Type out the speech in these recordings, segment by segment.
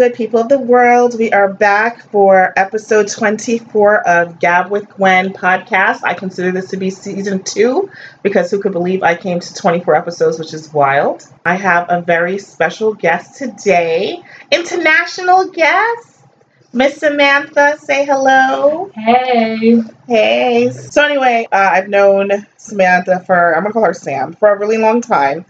good people of the world. We are back for episode 24 of Gab with Gwen podcast. I consider this to be season two because who could believe I came to 24 episodes, which is wild. I have a very special guest today, international guest, Miss Samantha. Say hello. Hey. Hey. So, anyway, uh, I've known Samantha for, I'm going to call her Sam, for a really long time.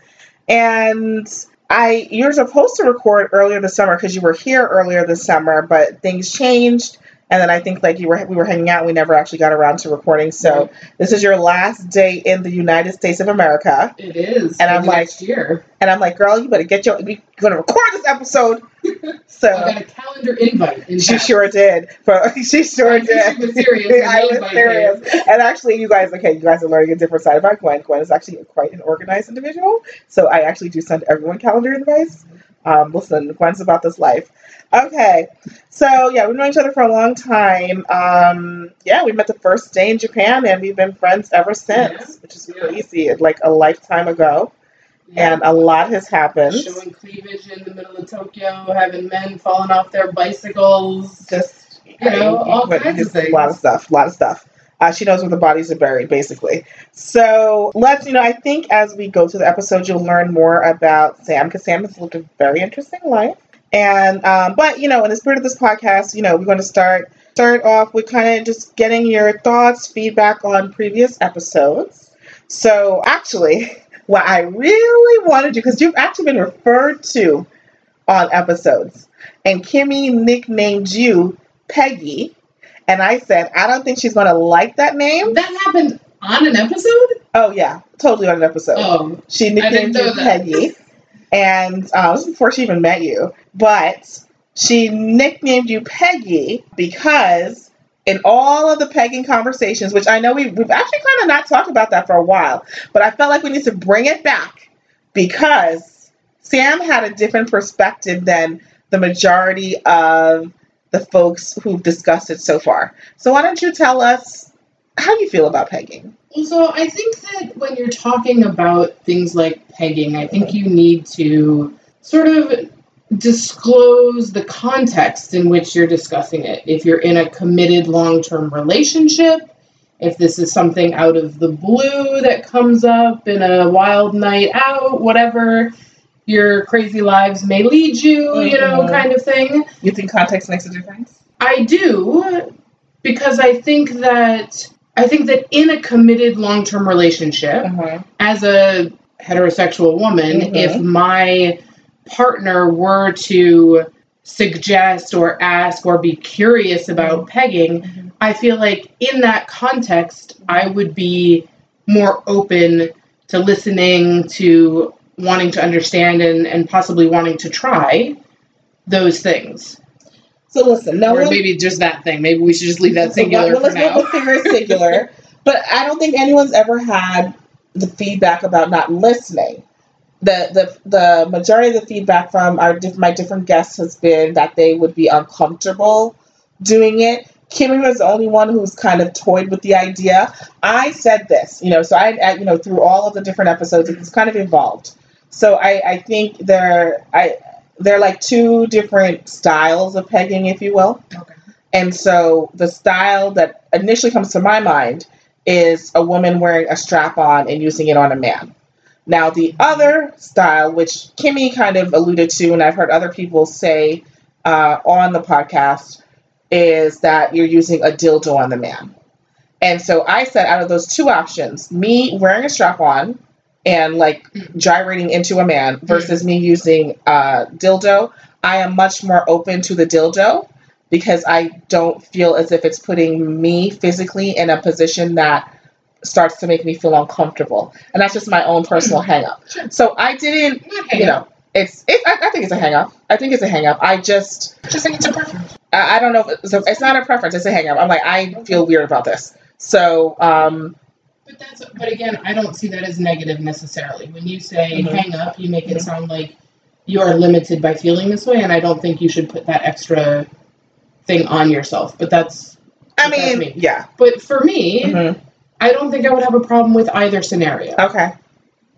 And I you're supposed to record earlier this summer because you were here earlier this summer, but things changed. And then I think like you were we were hanging out, we never actually got around to recording. So Right. this is your last day in the United States of America. It is. And I'm like- year. And I'm like, girl, you better get your we're gonna record this episode. So I got a calendar invite. In she fact. sure did. For she sure I did. was serious. I was serious. And actually, you guys, okay, you guys are learning a different side about Gwen. Gwen is actually quite an organized individual. So I actually do send everyone calendar advice. Um, listen, Gwen's about this life. Okay, so yeah, we've known each other for a long time. Um, yeah, we met the first day in Japan, and we've been friends ever since, Yeah. which is Yeah. crazy. Like a lifetime ago, Yeah. and a lot has happened. Showing cleavage in the middle of Tokyo, having men falling off their bicycles. Just You know, all kinds of it's A lot of stuff. A lot of stuff. Uh, she knows where the bodies are buried, basically. So let's, you know, I think as we go through the episode, you'll learn more about Sam because Sam has lived a very interesting life. And um, but you know, in the spirit of this podcast, you know, we're going to start start off with kind of just getting your thoughts, feedback on previous episodes. So actually, what I really wanted do because you've actually been referred to on episodes, and Kimmy nicknamed you Peggy. And I said, I don't think she's going to like that name. That happened on an episode? Oh, yeah, totally on an episode. Oh. She nicknamed you. Peggy. And uh, this was before she even met you. But she nicknamed you Peggy because in all of the pegging conversations, which I know we, we've actually kind of not talked about that for a while, but I felt like we need to bring it back because Sam had a different perspective than the majority of the folks who've discussed it so far. So why don't you tell us how you feel about pegging? So I think that when you're talking about things like pegging, I think you need to sort of disclose the context in which you're discussing it. If you're in a committed long-term relationship, if this is something out of the blue that comes up in a wild night out, whatever your crazy lives may lead you, you know, kind of thing. You think context makes a difference? I do because I think that I think that in a committed long-term relationship, Uh-huh. as a heterosexual woman, Mhm. if my partner were to suggest or ask or be curious about pegging, Mhm. I feel like in that context, I would be more open to listening, to wanting to understand, and, and possibly wanting to try those things. So listen, no or one. maybe just that thing. Maybe we should just leave that singular well, for let's now. go with singular. But I don't think anyone's ever had the feedback about not listening. The the the majority of the feedback from our diff- my different guests has been that they would be uncomfortable doing it. Kimmy was the only one who's kind of toyed with the idea. I said this, you know, so I, I you know through all of the different episodes, it's kind of evolved. So I I think there I they're like two different styles of pegging, if you will. Okay. And so the style that initially comes to my mind is a woman wearing a strap on and using it on a man. Now, the other style, which Kimmy kind of alluded to, and I've heard other people say uh, on the podcast, is that you're using a dildo on the man. And so I said, out of those two options, me wearing a strap on and like gyrating into a man mm-hmm. versus me using a dildo, I am much more open to the dildo because I don't feel as if it's putting me physically in a position that starts to make me feel uncomfortable. And that's just my own personal mm-hmm. hang up. So I didn't, you know, it's, it, I, I think it's a hang up. I think it's a hang up. I just, just think it's a preference. I, I don't know. If it's, it's not a preference. It's a hang up. I'm like, I feel weird about this. So, um, But that's but again, I don't see that as negative necessarily. When you say Mhm. hang up, you make it sound like you are limited by feeling this way, and I don't think you should put that extra thing on yourself. But that's I That's mean, me. yeah. but for me, Mhm. I don't think I would have a problem with either scenario. Okay.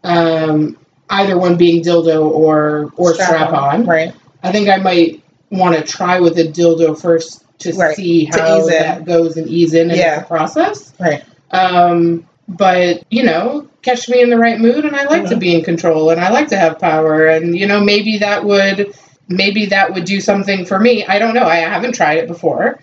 Um, either one being dildo or or strap, on. Right. I think I might want to try with a dildo first to Right. see To how in. that goes and ease in and Yeah. a process. Right. Um, but you know, catch me in the right mood, and I like to be in control, and I like to have power, and you know, maybe that would, maybe that would do something for me. I don't know. I haven't tried it before.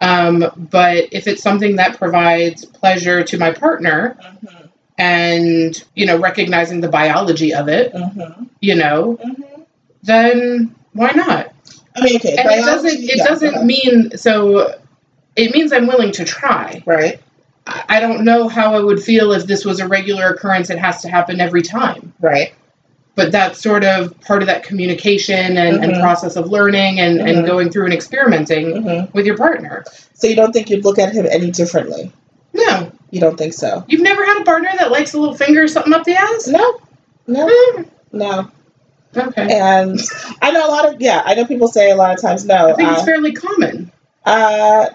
Um, but if it's something that provides pleasure to my partner, Mm-hmm. and you know, recognizing the biology of it, Mm-hmm. you know, Mm-hmm. then why not? I mean, okay. And it doesn't. It yeah, doesn't mean so. It means I'm willing to try. Right. I don't know how I would feel if this was a regular occurrence. It has to happen every time. Right. But that's sort of part of that communication and, and Mhm. process of learning and, Mhm. and going through and experimenting Mm-hmm. with your partner. So you don't think you'd look at him any differently? No, You don't think so? you've never had a partner that likes a little finger or something up the ass? No. No. No. Okay. And I know a lot of yeah. I know people say a lot of times no. I think it's uh, fairly common. uh,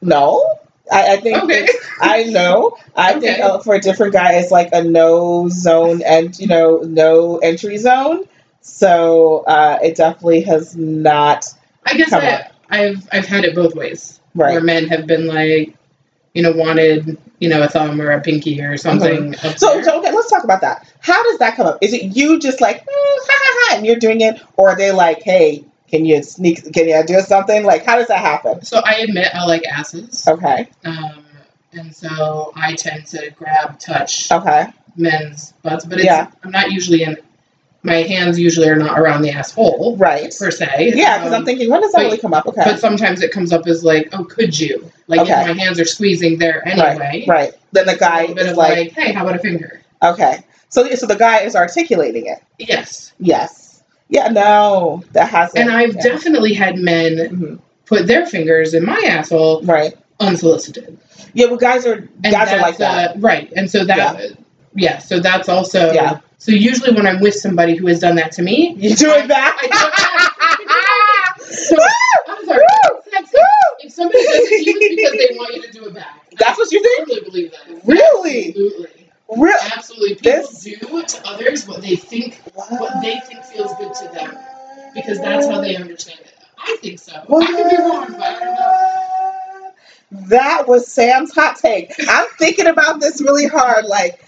no. I, I think Okay. I know. I think uh, for a different guy, it's like a no zone and you know no entry zone. So uh, it definitely has not I guess I, I've I've had it both ways. Right. Where men have been like, you know, wanted, you know, a thumb or a pinky or something. Mm-hmm. So, so okay, let's talk about that. How does that come up? Is it you just like mm, ha ha ha and you're doing it, or are they like, hey, can you sneak? Can you do something? Like, how does that happen? So I admit I like asses. Okay. Um, and so I tend to grab, touch Okay. men's butts, but it's, Yeah. I'm not usually in. My hands usually are not around the asshole Right. per se. Yeah, because Um, I'm thinking, when does that but- really come up? Okay. But sometimes it comes up as like, oh, could you? Like Okay. if my hands are squeezing there anyway. Right. right. Then the guy bit is of like, like, hey, how about a finger? okay. So, so the guy is articulating it. Yes. Yes. Yeah. No, that hasn't. And I've yeah. definitely had men Mhm. put their fingers in my asshole Right. unsolicited. Yeah. but guys are And guys are like that. Uh, right. And so that, yeah. so that's also, Yeah. so usually when I'm with somebody who has done that to me, You do I- it back. I so, I'm sorry. If, if somebody does it to you, because they want you to do it back. That's what you I think? totally believe that. Really? Absolutely. Real. Absolutely. People This- do to others what they think what they think feels good to them because that's how they understand it. I think so. I could be wrong, but I don't know. That was Sam's hot take. I'm thinking about this really hard. Like,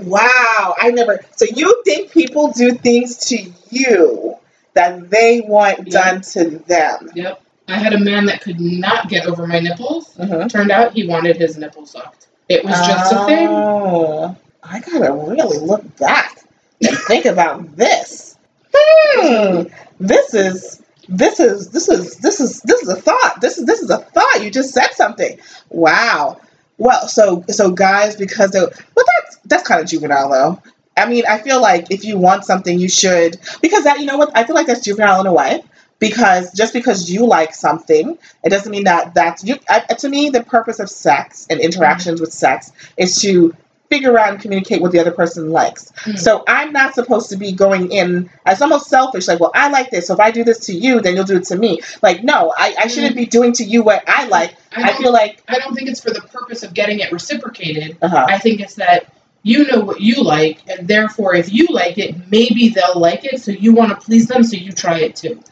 wow, I never. So you think people do things to you that they want done to them? Yep. I had a man that could not get over my nipples. Mm-hmm. Turned out he wanted his nipples sucked. It was just a thing. Oh, I gotta really look back and think about this. Hmm. This is this is this is this is this is a thought. This is this is a thought. You just said something. Wow. Well, so so guys, because they well that's that's kind of juvenile though. I mean, I feel like if you want something, you should because that you know what I feel like that's juvenile in a way because just because you like something, it doesn't mean that that's you. I, to me, the purpose of sex and interactions with sex is to figure out and communicate what the other person likes. Mhm. So I'm not supposed to be going in as almost selfish, like, well, I like this. So if I do this to you, then you'll do it to me. Like, no, I, I shouldn't be doing to you what I like. I I feel like, I don't think it's for the purpose of getting it reciprocated. uh-huh. I think it's that you know what you like, and therefore, if you like it, maybe they'll like it. So you want to please them, so you try it too.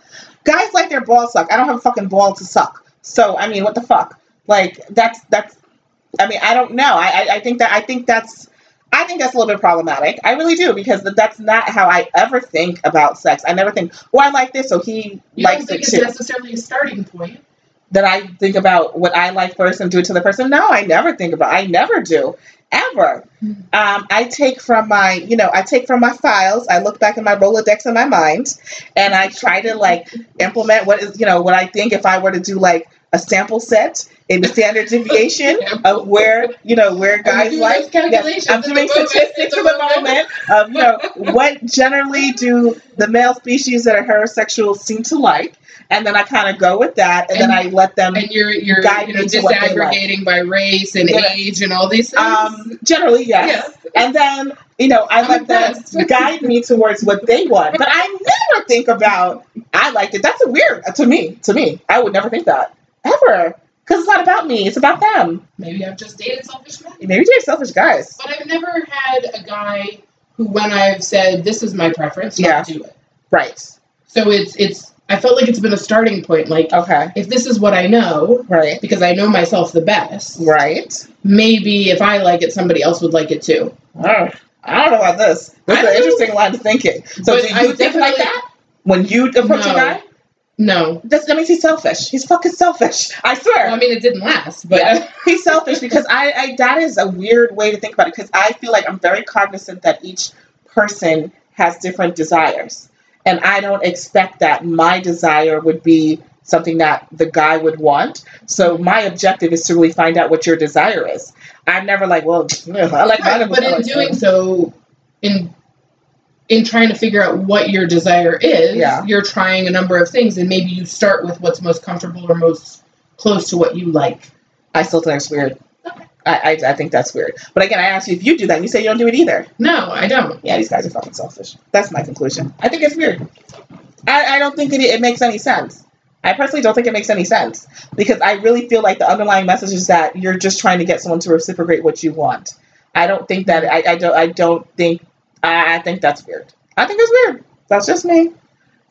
Guys like their ball suck. I don't have a fucking ball to suck. So I mean, what the fuck? Like that's that's. I mean, I don't know. I I, I think that I think that's. I think that's a little bit problematic. I really do because that's not how I ever think about sex. I never think, "Oh, I like this, so he You likes don't think it it's too." necessarily a starting point. that I think about what I like first and do it to the person. No, I never think about. I never do ever. Um, I take from my, you know, I take from my files. I look back in my Rolodex in my mind, and I try to like implement what is, you know, what I think if I were to do like a sample set in the standard deviation of where, you know, where guys like. those I'm doing statistics the the moment of, you know, what generally do the male species that are heterosexual seem to like, and then I kind of go with that, and, then I let them And you're you're Guide you know, me to what they like. disaggregating by race and Yeah. age and all these things. Um, generally, yes. And then, you know, I I'm let them guide me towards what they want. But I never think about, I liked it. That's a weird, to me, to me. I would never think that. Ever. Because it's not about me, it's about them. Maybe I've just dated selfish men. Maybe they're selfish guys. But I've never had a guy who, when I've said this is my preference, Yeah. do it. Right. So it's it's I felt like it's been a starting point. Like, Okay. if this is what I know, Right. because I know myself the best, Right. maybe if I like it, somebody else would like it too. Oh, I don't know about this. This is an interesting line of thinking. So do you I think like that when you approach No. a guy? No. That's, that means he's selfish. He's fucking selfish. I swear. Well, I mean, it didn't last, but Yeah. he's selfish because I, I that is a weird way to think about it because I feel like I'm very cognizant that each person has different desires. And I don't expect that my desire would be something that the guy would want. So my objective is to really find out what your desire is. I'm never like, well, I like Right, but in doing so, in in trying to figure out what your desire is, Yeah. you're trying a number of things, and maybe you start with what's most comfortable or most close to what you like. I still think it's weird. I, I, I think that's weird. But again, I asked you if you do that, and you say you don't do it either. No, I don't. Yeah, these guys are fucking selfish. That's my conclusion. I think it's weird. I, I don't think it, it makes any sense. I personally don't think it makes any sense because I really feel like the underlying message is that you're just trying to get someone to reciprocate what you want. I don't think that I, I don't I don't think I, I think that's weird. I think it's weird. That's just me.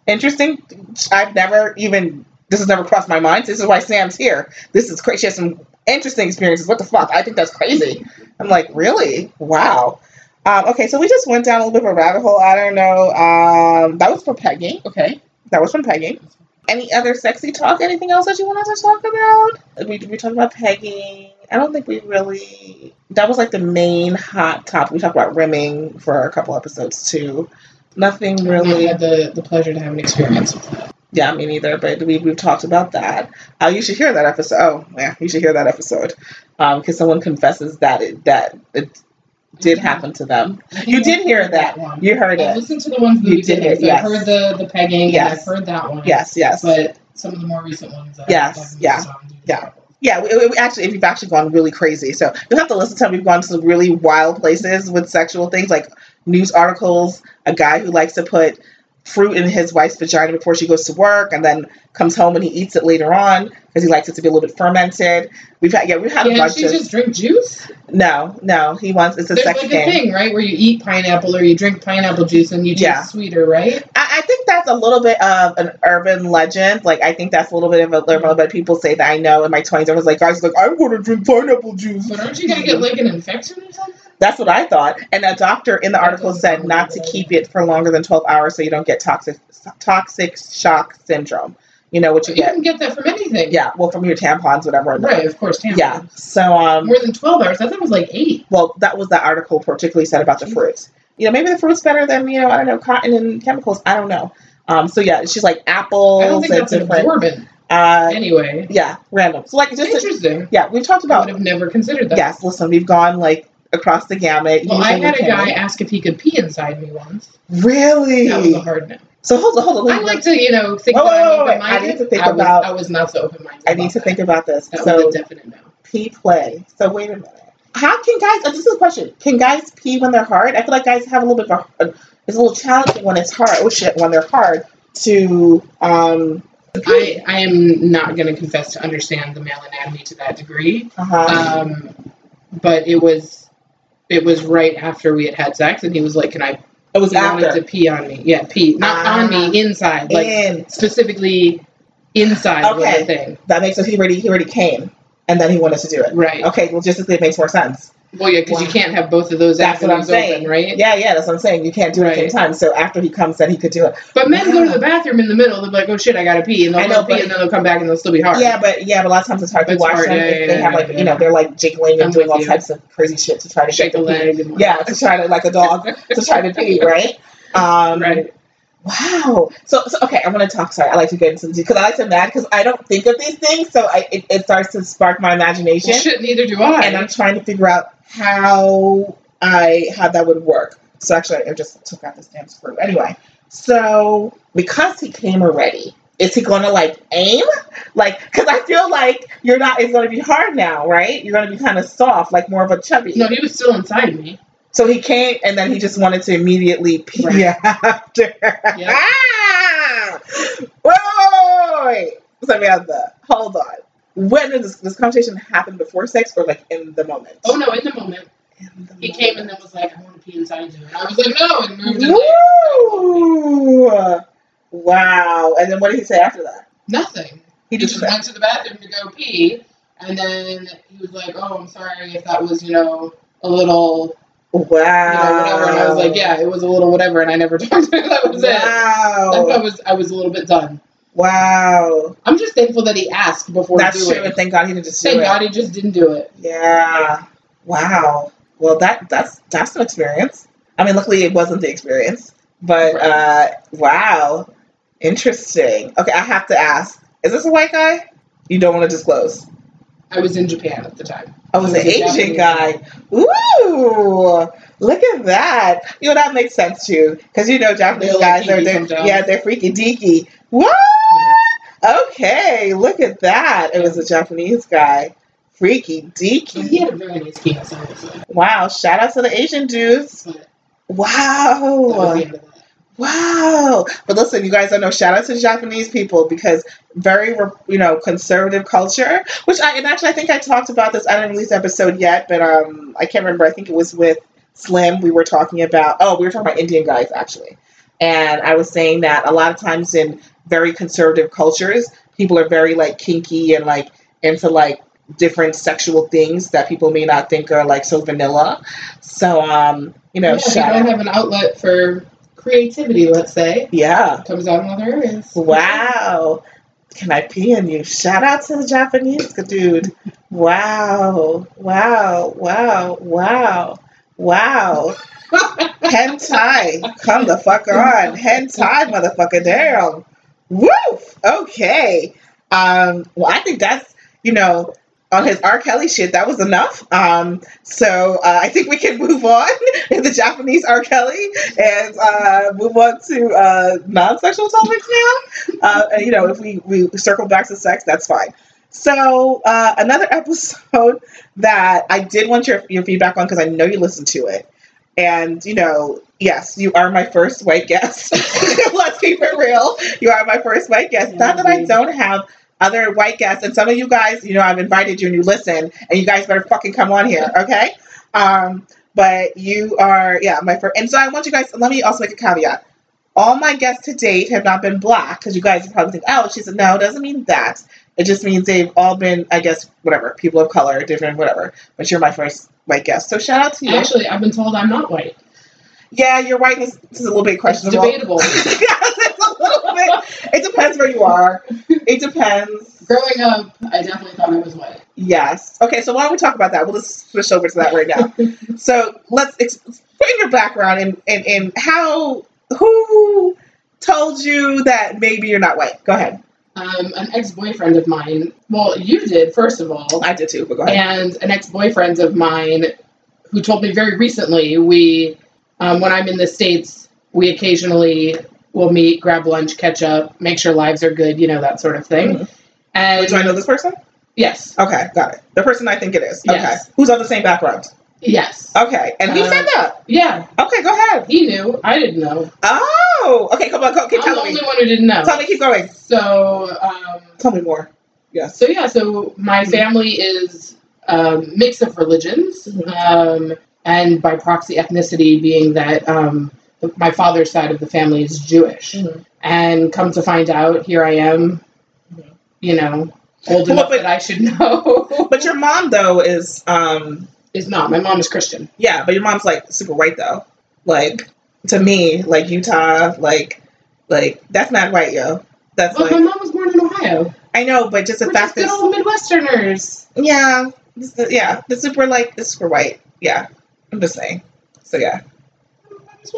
Interesting. I've never even this has never crossed my mind. This is why Sam's here. This is crazy. She has some interesting experiences. What the fuck? I think that's crazy. I'm like, really? Wow. Um, okay, so we just went down a little bit of a rabbit hole. I don't know. Um, that was for pegging. Okay, that was from pegging. Any other sexy talk? Anything else that you wanted to talk about? We we talked about pegging. I don't think we really. That was like the main hot topic. We talked about rimming for a couple episodes too. Nothing I really. had the, the pleasure to have an experience with that. Yeah, me neither. But we we've talked about that. Uh, you should hear that episode. Oh, yeah, you should hear that episode because someone confesses that it that it did happen to them. You did hear that. one. You heard I've it. listened to the ones that You you did. yes. I've heard the, the pegging, Yes. I've heard that one. Yes, yes. But some of the more recent ones that Yes, yeah, yeah. Yeah, we, we actually, we've actually gone really crazy. So you'll have to listen to them. We've gone to some really wild places with sexual things, like news articles. A guy who likes to put fruit in his wife's vagina before she goes to work, and then comes home and he eats it later on because he likes it to be a little bit fermented. We've had, yeah, we've had a Can't bunch she of. just drink juice? No, no, he wants it's a There's sex like a thing, right, where you eat pineapple or you drink pineapple juice and you taste Yeah. sweeter, right? I, I think that's a little bit of an urban legend. Like I think that's a little bit of a little bit. People say that I know in my twenties. I was like, guys, like I'm going to drink pineapple juice. But aren't you gonna get like an infection or something? That's what I thought. And a doctor in the article said not to keep it for longer than 12 hours so you don't get toxic toxic shock syndrome. You know what you You get? can get that from anything. Yeah, well, from your tampons, whatever. Right, of course, tampons. Yeah. So, um, More than 12 hours. I thought it was like eight. well, that was the article particularly said about the fruits. You know, maybe the fruit's better than you know, I don't know, cotton and chemicals. I don't know. Um, so yeah, she's like apples I don't think and that's different. absorbent. Uh, Anyway, yeah, random. So like, just interesting. yeah, we've talked I about would have never considered that. yes. Listen, we've gone like across the gamut. Well, I had a guy ask if he could pee inside me once. Really? That was a hard no. So hold on, hold on. I like to, you know, think Wait, that wait, I'm wait, wait. open-minded. I need to think I about- Was, I was not so open-minded. I need to think about this. That so was a definite no. pee play. So wait a minute. How can guys? Oh, this is a question. Can guys pee when they're hard? I feel like guys have a little bit of a. It's a little challenging when it's hard. Oh shit! When they're hard to um. I, I am not going to confess to understand the male anatomy to that degree. Uh-huh. Um, but it was it was right after we had had sex, and he was like, "Can I?" it was He wanted to pee on me. Yeah, pee, not Ah. on me, inside, like In. specifically inside Okay. was the thing. That makes sense. He already he already came, and then he wanted to do it. Right. Okay, Well, logistically it makes more sense. Well, yeah, because you can't have both of those That's what I'm saying, open, right? Yeah, yeah, that's what I'm saying. You can't do it at the same time. So after he comes, then he could do it. But men go to the bathroom in the middle. They're like, "Oh shit, I gotta pee," and they'll know, pee, and then they'll come back, and they'll still be hard. Yeah, but yeah, but a lot of times it's hard to It's watch hard, them yeah, if yeah, they have like yeah. you know they're like jiggling and doing all you. types of crazy shit to try to shake the leg. And Yeah, to try to like a dog to try to pee, right? Um, right. Wow. So, so okay, I want to talk. Sorry, I like to get into because I like to mad because I don't think of these things, so I it, it starts to spark my imagination, Well, shit, neither do I. and I'm trying to figure out how I how that would work. So actually, I just took out this damn screw. Anyway, so because he came already, is he gonna like aim? Like, because I feel like you're not. It's gonna be hard now, right? You're gonna be kind of soft, like more of a chubby. no, he was still inside me. So he came, and then he just wanted to immediately pee Right. after. Yep. Ah! Wait, wait, wait, wait. Samantha, hold on. When did this, this conversation happen before sex or like in the moment? Oh no, in the moment. In the He came and then was like, I want to pee inside you. And I was like, no, and moved it. Woo! Wow. And then what did he say after that? Nothing. He He just just went to the bathroom to go pee, and then he was like, "Oh, I'm sorry if that was, you know, a little, wow. you know, whatever." And I was like, "Yeah, it was a little whatever," and I never talked to him. That was it. Wow. I was I was a little bit done. Wow. I'm just thankful that he asked before That's doing true. it. Thank God he didn't just do Thank it. God he just didn't do it. Yeah. Wow. Well, that that's that's an experience. I mean, luckily it wasn't the experience, but Right. uh, wow, interesting. Okay, I have to ask: Is this a white guy? You don't want to disclose. I was in Japan at the time. I was an was a Asian Japanese guy. Ooh, look at that. You know that makes sense too, because you know Japanese They're like guys are geeky they're, yeah they're freaky deaky. What? Okay, look at that. It was a Japanese guy. Freaky he deaky. had a very nice penis. Wow! Shout out to the Asian dudes. Wow. was the end of that. Wow. But listen, you guys don't know, shout out to Japanese people because very, you know, conservative culture, which I, and actually I think I talked about this, I didn't release the episode yet, but um, I can't remember. I think it was with Slim. We were talking about, oh, we were talking about Indian guys actually. And I was saying that a lot of times in very conservative cultures, people are very like kinky and like into like different sexual things that people may not think are like so vanilla. So, um, you know, yeah, you don't out. have an outlet for creativity, let's say, Yeah. comes out in other areas. Wow. Can I pee on you? Shout out to the Japanese dude. Wow. Wow. Wow. Wow. Wow. Hentai. Come the fuck on. Hentai, motherfucker. Damn. Woof. Okay. Um, well, I think that's, you know, on his R. Kelly shit, that was enough. Um, so uh, I think we can move on in the Japanese R. Kelly and uh, move on to uh, non-sexual topics now. Uh, and, you know, if we, we circle back to sex, that's fine. So uh, another episode that I did want your, your feedback on because I know you listened to it. And, you know, yes, you are my first white guest. Let's keep it real. You are my first white guest. Not that I don't have other white guests. And some of you guys, you know, I've invited you and you listen, and you guys better fucking come on here, okay? Um, but you are, yeah, my first. And so I want you guys, let me also make a caveat. All my guests to date have not been black because you guys are probably think, oh, she said, no, it doesn't mean that. It just means they've all been, I guess, whatever, people of color, different, whatever. But you're my first white guest. So shout out to you. Actually, I've been told I'm not white. Yeah, your whiteness is a little bit It's questionable. debatable. it's a little bit. It depends where you are. It depends. Growing up, I definitely thought I was white. Yes. Okay, so why don't we talk about that? We'll just switch over to that right now. so let's ex- put in your background and, and, and how, who told you that maybe you're not white? Go ahead. Um, an ex-boyfriend of mine. Well, you did first of all, I did too, but go ahead. and an ex-boyfriend of mine who told me very recently. We, um, when I'm in the states, we occasionally will meet, grab lunch, catch up, make sure lives are good, you know that sort of thing. Mhm. And do I know this person? yes, Okay, got it. The person I think it is. Okay. Yes. Who's of the same background? yes, Okay. And he Uh, said that. yeah. Okay, go ahead. He knew. I didn't know. Oh, okay, come on, go, keep I'm the telling me. only one who didn't know. Tell me, keep going. So, um, Tell me more. Yes. so yeah. So my family is a mix of religions, Mhm. um, and by proxy ethnicity being that um, my father's side of the family is Jewish. Mhm. And come to find out, here I am, you know, old Well, enough but- that I should know. But your mom though is um is not. My mom is Christian. yeah, but your mom's like super white though. Like to me, like Utah, like like that's not white, yo. That's But my mom was born in Ohio. I know, but just the We're fact just good that old Midwesterners. yeah, yeah, the super like the super white. Yeah, I'm just saying. So yeah,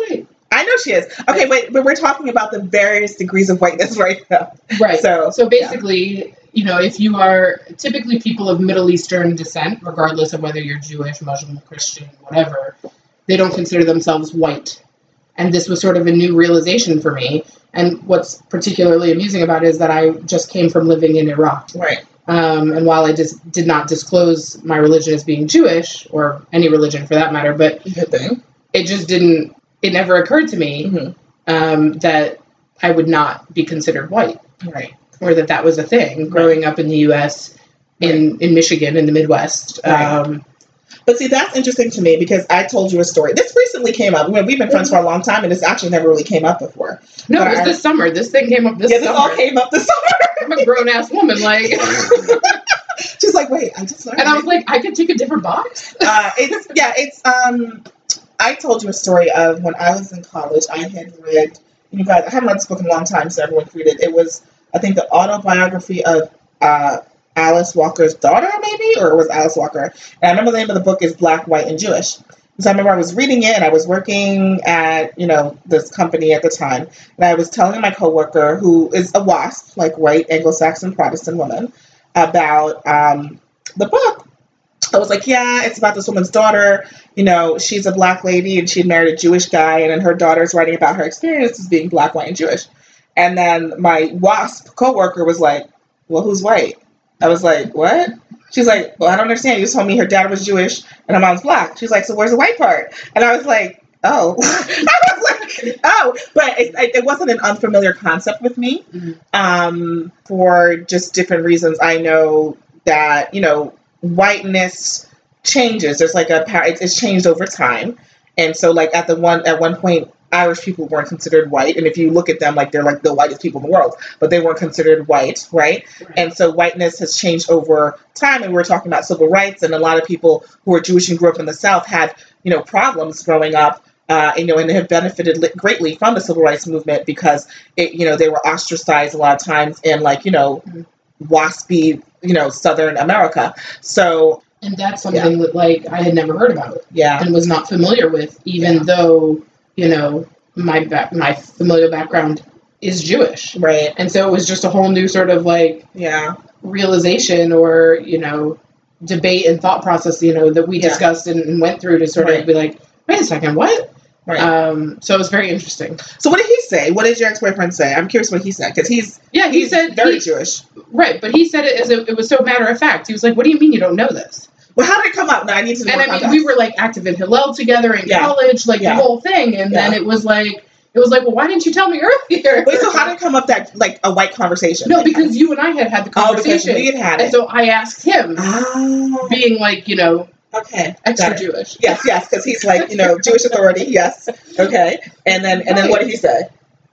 right. I know she is. Okay, wait, but we're talking about the various degrees of whiteness right now. Right. So So basically, you know, if you are typically people of Middle Eastern descent, regardless of whether you're Jewish, Muslim, Christian, whatever, they don't consider themselves white. And this was sort of a new realization for me. And what's particularly amusing about it is that I just came from living in Iraq. right, Um, and while I just did not disclose my religion as being Jewish, or any religion for that matter, but it just didn't, it never occurred to me Mhm. um, that I would not be considered white Right. or that that was a thing growing up in the U.S. in in Michigan in the Midwest. Right. Um, But see, that's interesting to me because I told you a story. This recently came up. We've been friends for a long time, and this actually never really came up before. No, But it was I- this summer. This thing came up this yeah, this summer. all came up this summer. I'm a grown ass woman, like, She's like, wait, I just learned. and I was like, I could take a different box. uh, it's yeah, it's um. I told you a story of when I was in college. I had read. You guys, I haven't read this book in a long time, so everyone read it. It was, I think, the autobiography of uh, Alice Walker's daughter, maybe, or it was Alice Walker. And I remember the name of the book is Black, White, and Jewish. So I remember I was reading it, and I was working at you know this company at the time, and I was telling my coworker, who is a WASP, like white Anglo-Saxon Protestant woman, about um, the book. I was like, yeah, it's about this woman's daughter. You know, she's a black lady and she married a Jewish guy, and then her daughter's writing about her experiences being black, white, and Jewish. And then my WASP coworker was like, well, who's white? I was like, what? She's like, well, I don't understand. You told me her dad was Jewish and her mom's black. She's like, so where's the white part? And I was like, oh. I was like, oh. But it, it wasn't an unfamiliar concept with me Mhm. um, for just different reasons. I know that, you know, whiteness changes. There's like a, it's changed over time. And so like at the one, at one point, Irish people weren't considered white. And if you look at them, like they're like the whitest people in the world, but they weren't considered white, right? And so whiteness has changed over time. And we are talking about civil rights, and a lot of people who are Jewish and grew up in the South had, you know, problems growing up. Uh, you know, and they have benefited li- greatly from the civil rights movement because it, you know, they were ostracized a lot of times in like, you know, Mhm. waspy, you know, Southern America. So and that's something that like I had never heard about yeah, and was not familiar with, even Yeah. though you know my my familial background is Jewish, right, and so it was just a whole new sort of like yeah, realization or you know debate and thought process you know that we Yeah. discussed and, and went through to sort Right. of be like, wait a second, what? right. Um, so it was very interesting. so what did he say? What did your ex boyfriend say? I'm curious what he said because he's Yeah, he he's said very he- Jewish. right, but he said it as a, it was so matter of fact. He was like, "What do you mean you don't know this?" Well, how did it come up? No, I need to know. And I mean, context. we were like active in Hillel together in Yeah. college, like Yeah. the whole thing, and then it was like it was like, well, why didn't you tell me earlier? Wait, so how did it come up that like a white conversation? no, because you and I had had the conversation. oh, because we had had and so I asked him, Oh, being like, you know, okay. extra. Jewish. Yes, yes, because he's like you know Jewish authority. Yes, okay. And then and then what did he say?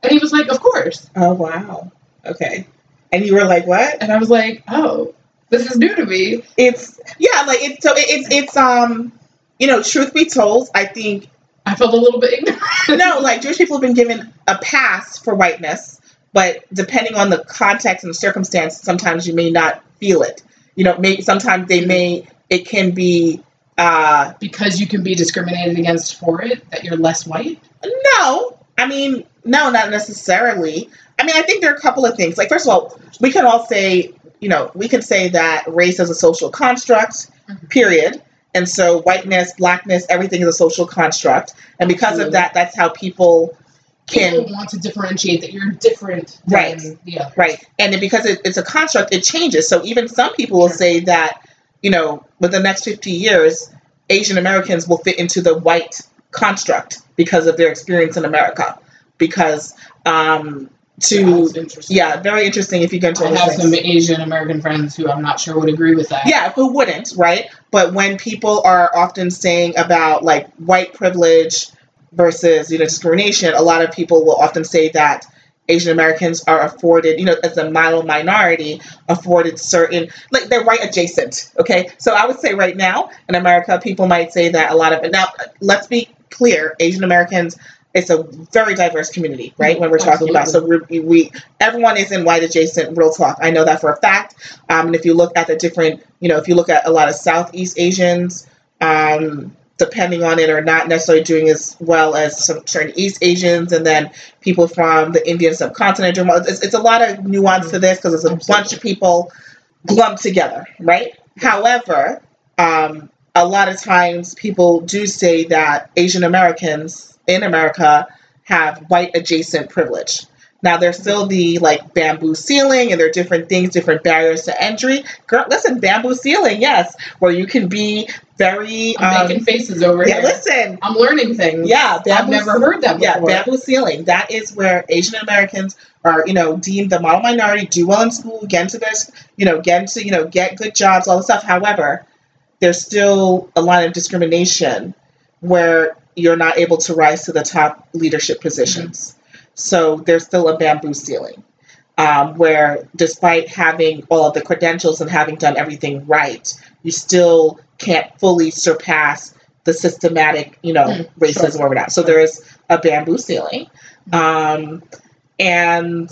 And he was like, of course. Oh wow. Okay. And you were like, what? And I was like, oh, this is new to me. It's yeah, like it's so it, it's it's um you know truth be told, I think I felt a little bit ignorant. no, like Jewish people have been given a pass for whiteness, but depending on the context and the circumstance, sometimes you may not feel it. You know, maybe sometimes they may it can be uh because you can be discriminated against for it, that you're less white. no. I mean, no, not necessarily. I mean, I think there are a couple of things. Like first of all, we can all say, you know, we can say that race is a social construct, Mhm. period. And so whiteness, blackness, everything is a social construct. And because of that, that's how people can People want to differentiate that you're different Right. other. Right. And then because it, it's a construct, it changes. So even some people will Sure. say that, you know, within the next 50 years, Asian Americans will fit into the white construct because of their experience in America. Because um, to, yeah, very interesting if you go into I have things. some Asian American friends who I'm not sure would agree with that. Yeah, who wouldn't, right? But when people are often saying about like white privilege versus you know discrimination, a lot of people will often say that Asian Americans are afforded, you know, as a minor minority, afforded certain like they're white adjacent. Okay, so I would say right now in America, people might say that a lot of now. Let's be clear, Asian Americans. It's a very diverse community, right? When we're talking about, so we, we everyone is in white adjacent. Real talk, I know that for a fact. Um, and if you look at the different, you know, if you look at a lot of Southeast Asians, um, depending on it, are not necessarily doing as well as some certain East Asians, and then people from the Indian subcontinent. It's, it's a lot of nuance to this because it's a Absolutely. bunch of people lumped together, right? However, um, a lot of times people do say that Asian Americans in America have white adjacent privilege. Now there's still the like bamboo ceiling and there are different things, different barriers to entry. Girl, listen, bamboo ceiling, yes, where you can be very I'm um, making faces over here. yeah, here. listen. I'm learning things. Yeah, I've never heard that Before. yeah, bamboo ceiling. That is where Asian Americans are, you know, deemed the model minority, do well in school, get into this, you know, get into, you know, get good jobs, all this stuff. However, there's still a line of discrimination where you're not able to rise to the top leadership positions. So there's still a bamboo ceiling. Um, where despite having all of the credentials and having done everything right, you still can't fully surpass the systematic, you know, Mm, racism sure. or whatnot. So there is a bamboo ceiling. Um, and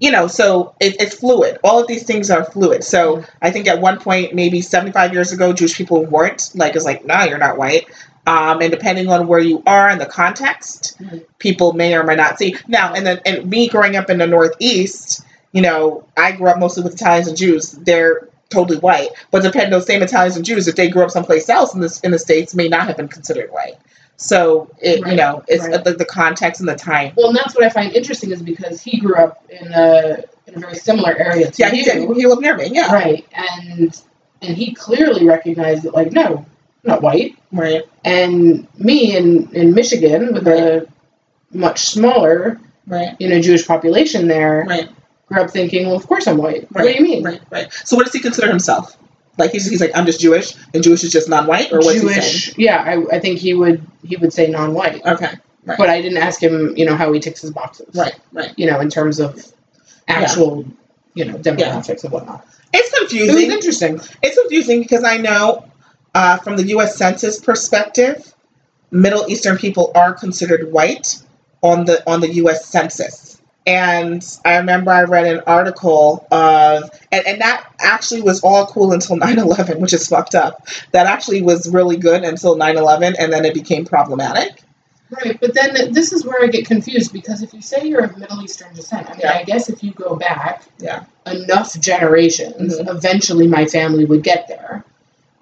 you know, so it, it's fluid. All of these things are fluid. So Mhm. I think at one point, maybe 75 years ago, Jewish people weren't like, it's like, nah, you're not white. Um, and depending on where you are in the context, Mhm. people may or may not see. Now, and then, and me growing up in the Northeast, you know, I grew up mostly with Italians and Jews. They're totally white, but depending those same Italians and Jews, if they grew up someplace else in this in the states, may not have been considered white. So it, you know, it's right. the, the context and the time. Well, and that's what I find interesting is because he grew up in a in a very similar area to Yeah, he you, did. He lived near me. Yeah. right? And and he clearly recognized that, like, no, not white. Right. And me in in Michigan with a much smaller, Right. you know, Jewish population there, Right. grew up thinking, well, of course I'm white. Right. What do Right, you mean? Right. Right. So what does he consider himself? Like he's, he's like I'm just Jewish, and Jewish is just non-white, or what's he saying? yeah, I, I think he would he would say non-white, Okay. Right. but I didn't ask him, you know, how he ticks his boxes, Right. Right. You know, in terms of actual, you know, demographics and whatnot. It's confusing. interesting. It's confusing because I know uh, from the U.S. Census perspective, Middle Eastern people are considered white on the on the U.S. Census. And I remember I read an article of, and, and that actually was all cool until 9 11, which is fucked up. That actually was really good until 9 11, and then it became problematic. Right, but then this is where I get confused because if you say you're of Middle Eastern descent, I mean, Yeah. I guess if you go back Yeah. enough generations, Mhm. eventually my family would get there.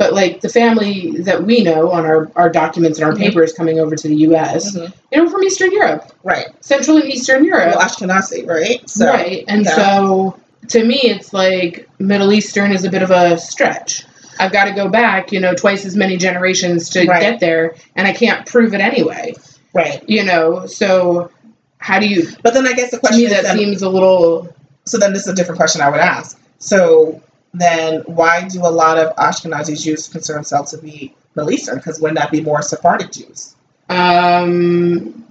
But like the family that we know on our, our documents and our Mhm. papers coming over to the U.S., Mhm. you know, from Eastern Europe, Right. Central and Eastern Europe, Well, Ashkenazi, right? So, right? And yeah. so to me, it's like Middle Eastern is a bit of a stretch. I've got to go back, you know, twice as many generations to Right. get there, and I can't prove it anyway. Right. You know, so how do you? But then I guess the To question me, is that then, seems a little. so then this is a different question I would ask. So then why do a lot of Ashkenazi Jews consider themselves to be Middle Eastern? Because wouldn't that be more Sephardic Jews? Um,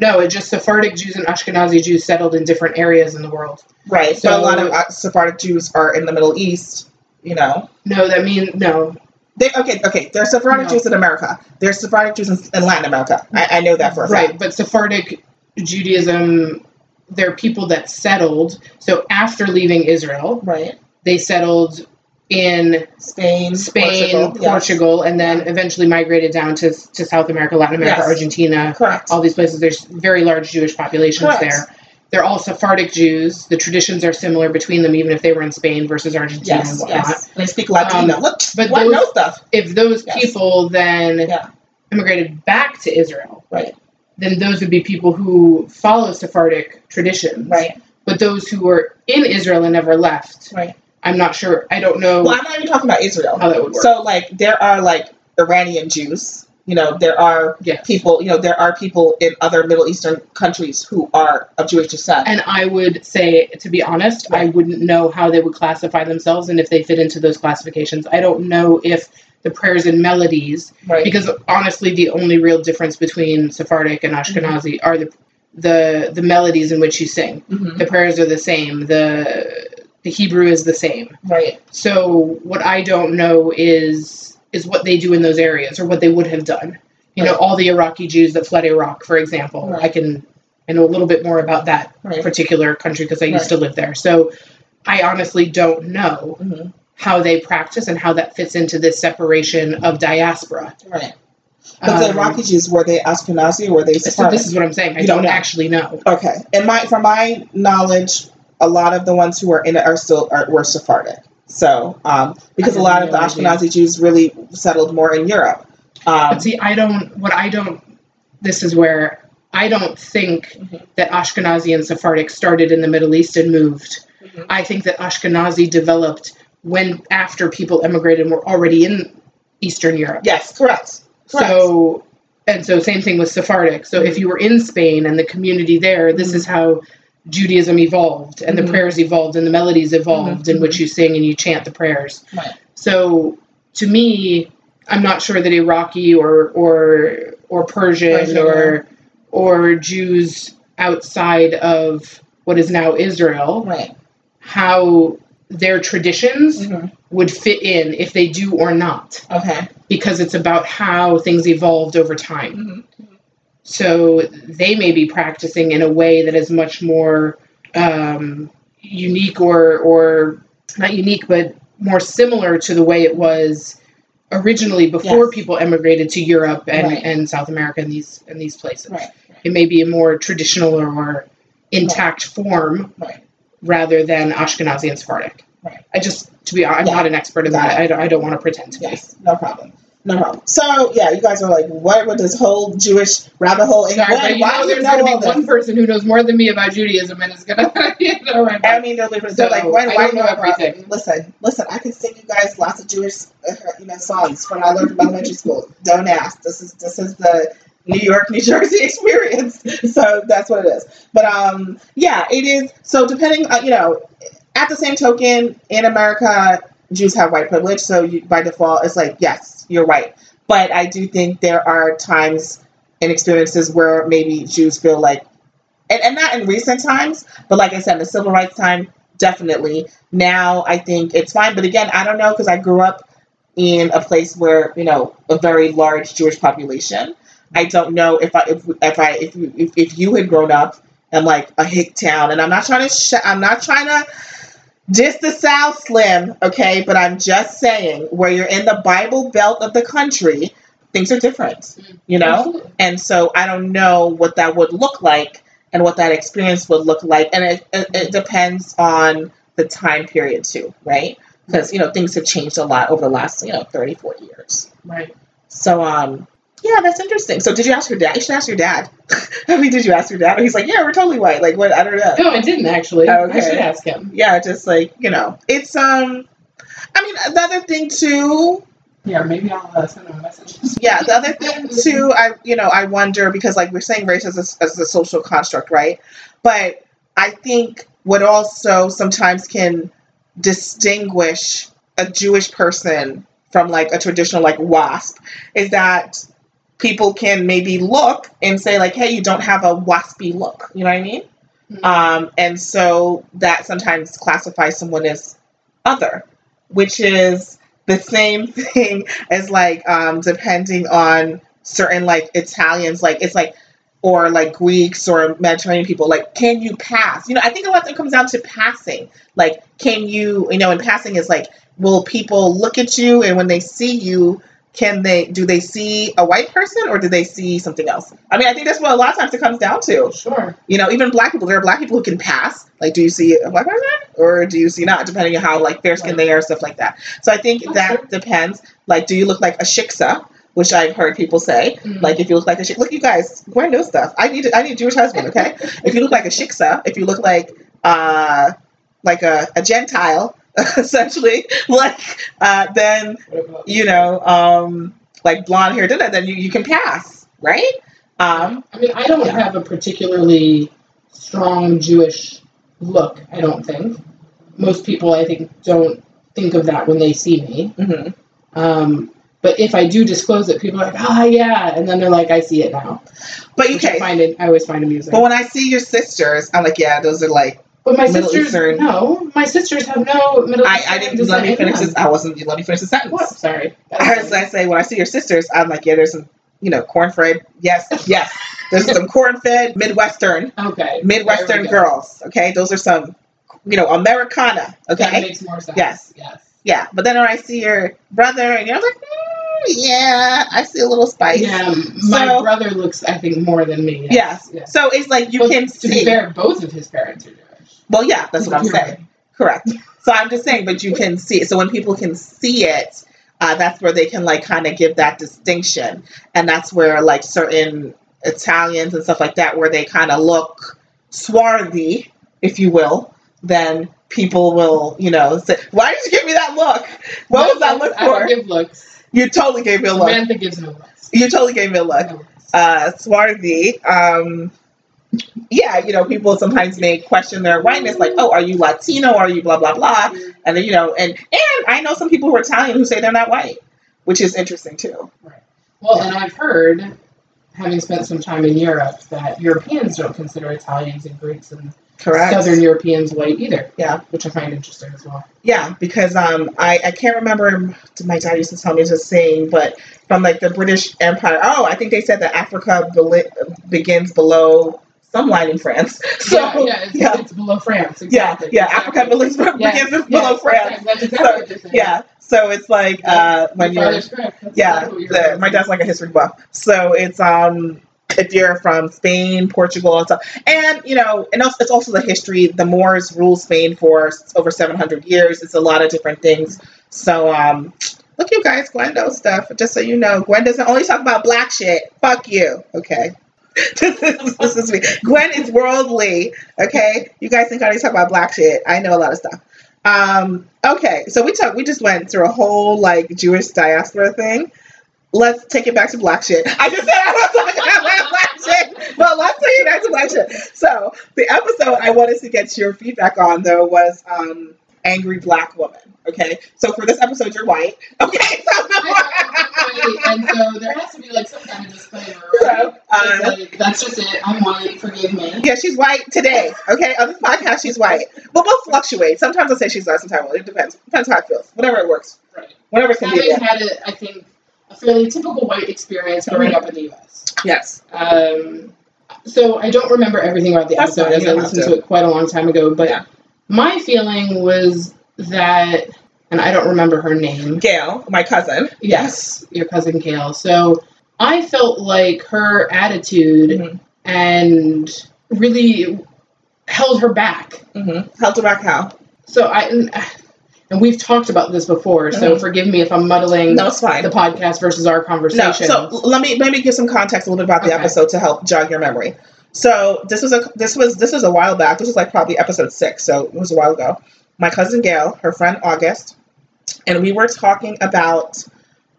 no, it just Sephardic Jews and Ashkenazi Jews settled in different areas in the world. Right. So So- a lot of Sephardic Jews are in the Middle East, you know. No, that means no. They, okay, okay. There's Sephardic No. Jews in America. There's Sephardic Jews in, in Latin America. I, I know that for a Right, fact. but Sephardic Judaism, they're people that settled. So after leaving Israel, Right. They settled in Spain, Spain, Portugal. yes. And then eventually migrated down to, to South America, Latin America, Yes. Argentina, Correct. all these places. There's very large Jewish populations Correct. there. They're all Sephardic Jews. The traditions are similar between them, even if they were in Spain versus Argentina and Yes, whatnot. yes. They speak Ladino. Um, Look, but those- know stuff. If those people then Yeah. immigrated back to Israel, Right. then those would be people who follow Sephardic traditions. Right. But those who were in Israel and never left, Right. I'm not sure. I don't know Well, I'm not even talking about Israel. how that would work. So, like, there are like Iranian Jews. You know, there are yes. people. You know, there are people in other Middle Eastern countries who are of Jewish descent. And I would say, to be honest, I wouldn't know how they would classify themselves and if they fit into those classifications. I don't know if the prayers and melodies, right. because honestly, the only real difference between Sephardic and Ashkenazi are the the the melodies in which you sing. Mhm. The prayers are the same. The the Hebrew is the same. Right. So what I don't know is is what they do in those areas or what they would have done. You know, all the Iraqi Jews that fled Iraq, for example. Right. I can I know a little bit more about that Right. particular country because I used Right. to live there. So I honestly don't know hmm how they practice and how that fits into this separation of diaspora. Right. But the Um, Iraqi Jews were they Ashkenazi or were they So this is what I'm saying. I You don't, don't know. actually know. Okay. And my from my knowledge, a lot of the ones who were in it are still are, were Sephardic. So, um, because a lot of the no idea. Ashkenazi Jews really settled more in Europe. Um, But see, I don't. What I don't. This is where I don't think Mhm. that Ashkenazi and Sephardic started in the Middle East and moved. Mhm. I think that Ashkenazi developed when after people emigrated and were already in Eastern Europe. yes, correct. Correct. So, and so same thing with Sephardic. So if you were in Spain and the community there, this Mhm. is how Judaism evolved and Mhm. the prayers evolved and the melodies evolved in Mhm. which you sing and you chant the prayers. Right. So to me, I'm not sure that Iraqi or or or Persian, Persian, or or Jews outside of what is now Israel, Right. how their traditions hmm would fit in if they do or not, Okay. because it's about how things evolved over time. hmm So they may be practicing in a way that is much more um, unique or or not unique, but more similar to the way it was originally before Yes. people emigrated to Europe and, Right. and South America and these and these places. Right. It may be a more traditional or more intact form Right. rather than Ashkenazi and Sephardic. I just to be I'm Yeah. not an expert in that. I don't, I don't want to pretend to be. No problem. No problem. So yeah, you guys are like, what with this whole Jewish rabbit hole? And why know do there's going to be one person who knows more than me about Judaism and is going to, you know, right I mean, they're, they're So, like, when, I why don't know about- everything. Listen, listen. I can sing you guys lots of Jewish, uh, you know, songs from I learned from elementary school. Don't ask. This is this is the New York, New Jersey experience. So that's what it is. But um, yeah, it is. So depending, uh, you know, at the same token, in America, Jews have white privilege. So you, by default, it's like yes, you're right. But I do think there are times and experiences where maybe Jews feel like, and, and not in recent times, but like I said, in the civil rights time, definitely. Now I think it's fine. But again, I don't know because I grew up in a place where you know a very large Jewish population. I don't know if I if if I if you if, if you had grown up in like a hick town, and I'm not trying to sh- I'm not trying to diss the South Slim, okay, but I'm just saying where you're in the Bible Belt of the country, things are different, you know. Absolutely. And so I don't know what that would look like and what that experience would look like. And it, it, it depends on the time period too, right? Because, you know, things have changed a lot over the last, you know, 30, 40 years. Right. So, um, yeah, that's interesting. So did you ask your dad? You should ask your dad. I mean, did you ask your dad? And he's like, yeah, we're totally white. Like, what? I don't know. No, I didn't actually. Okay. I should ask him. Yeah, just like, you know, it's, um, I mean, the other thing too, Yeah, maybe I'll uh, send him a message. yeah the other thing too i you know i wonder because like we're saying race as a, as a social construct right but i think what also sometimes can distinguish a jewish person from like a traditional like wasp is that people can maybe look and say like hey you don't have a waspy look you know what i mean Mhm. um, and so that sometimes classifies someone as other, which is the same thing as like um, depending on certain like Italians, like it's like or like Greeks or Mediterranean people, like can you pass? You know, I think a lot of it comes down to passing. Like, can you, you know, and passing is like, will people look at you and when they see you, can they do they see a white person or do they see something else? I mean, I think that's what a lot of times it comes down to. Sure. You know, even black people, there are black people who can pass. Like, do you see a black person or do you see not, depending on how like fair skin they are, stuff like that. So I think that depends. Like, do you look like a shiksa, which I've heard people say. Mhm. Like, if you look like a shik, look, you guys, Gwen knows stuff. I need, I need a Jewish husband, okay? if you look like a shiksa, if you look like, uh, like a, a Gentile, essentially, like, uh, then you know, um, like blonde hair, then you, you can pass, right? Um, I mean, I don't Yeah. have a particularly strong Jewish look. I don't think most people, I think, don't think of that when they see me. mhm. Um, but if I do disclose it, people are like, "Ah, yeah," and then they're like, "I see it now." But you okay, find it. I always find amusing. but when I see your sisters, I'm like, yeah, those are like, But my Middle sisters, Eastern- no, my sisters have no Middle I, Eastern I didn't let me finish this. I wasn't. Let me finish the sentence. What? Sorry. As I say, when I see your sisters, I'm like, yeah, there's some, you know, corn-fed. Yes, yes. There's some corn-fed Midwestern, Okay. Midwestern there we go. girls. Okay, those are some, you know, Americana. That Okay, makes more sense. Yes. Yes. yeah. But then when I see your brother, and you're like, mm, yeah, I see a little spice. Yeah, my So- brother looks, I think, more than me. Yes. yes. So it's like you But can to see. be fair, both of his parents are Jewish. Well, yeah, that's what I'm saying. Correct. So I'm just saying, but you can see it. So when people can see it, uh, that's where they can like kind of give that distinction, and that's where like certain Italians and stuff like that, where they kind of look swarthy, if you will, then people will, you know, say, "Why did you give me that look? What was that look for? I don't give looks. You totally gave me a look. Samantha gives no looks. You totally gave me a look. No. Uh, swarthy. Um, yeah, you know, people sometimes may question their whiteness, like, oh, are you Latino? Are you blah blah blah? And then you know, and and I know some people who are Italian who say they're not white, which is interesting too. Well, and I've heard, having spent some time in Europe, that Europeans don't consider Italians and Greeks and Correct. Southern Europeans white either. Yeah. Which I find interesting as well. Yeah, because um, I, I can't remember. My dad used to tell me this saying, but from like the British Empire. Oh, I think they said that Africa beli- begins below some line in France. So yeah, yeah, it's, yeah. it's below France. yeah, Exactly. yeah, exactly. Africa Yes, begins yes, below France. That's exactly what you're. Yeah, so it's like uh, when you're. Yeah, exactly the, my dad's like a history buff. So it's um if you're from Spain, Portugal, and stuff, and you know, and also, it's also the history. The Moors ruled Spain for over 700 years. It's a lot of different things. So um, look, you guys, Gwen knows stuff. Just so you know, Gwen doesn't only talk about black shit. Fuck you, okay. this is me. Gwen is worldly, okay. You guys think I only talk about black shit? I know a lot of stuff. Um, okay, so we talk. We just went through a whole like Jewish diaspora thing. Let's take it back to black shit. I just said I was talking about black shit, but let's take it back to black shit. So the episode I wanted to get your feedback on though was um, angry black woman. Okay, so for this episode you're white. Okay, so and so there has to be like some kind of disclaimer, So, right? uh, It's like, that's just it. I'm white. Forgive me. Yeah, she's white today. Okay, on this podcast, she's white. But we'll fluctuate. Sometimes I'll say she's not. Sometimes. It depends. Depends how it feels. Whatever it works. Right. Whatever's Having convenient. had a, I think, a fairly typical white experience growing up in the U.S. Yes. Um, so I don't remember everything about the That's episode fine, as I listened to. to it quite a long time ago. But Yeah. My feeling was that, and I don't remember her name. Gail, my cousin. Yes, your cousin Gail. So I felt like her attitude Mhm. and really held her back. Mm-hmm. Held her back how? So I and, and we've talked about this before. So Mhm. forgive me if I'm muddling No, it's fine. the podcast versus our No. conversation. So let me let me give some context a little bit about the Okay. episode to help jog your memory. So this was a this was this was a while back. This was like probably episode six. So it was a while ago. My cousin Gail, her friend August, and we were talking about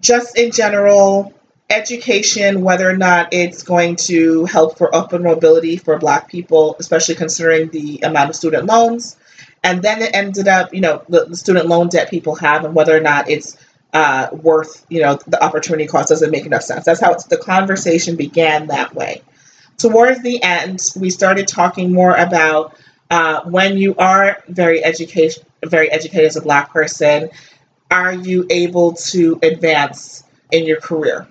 just in general education, whether or not it's going to help for upward mobility for Black people, especially considering the amount of student loans. And then it ended up, you know, the, the student loan debt people have, and whether or not it's uh, worth, you know, the opportunity cost doesn't make enough sense. That's how the conversation began that way. Towards the end, we started talking more about uh, when you are very education, very educated as a Black person, are you able to advance in your career?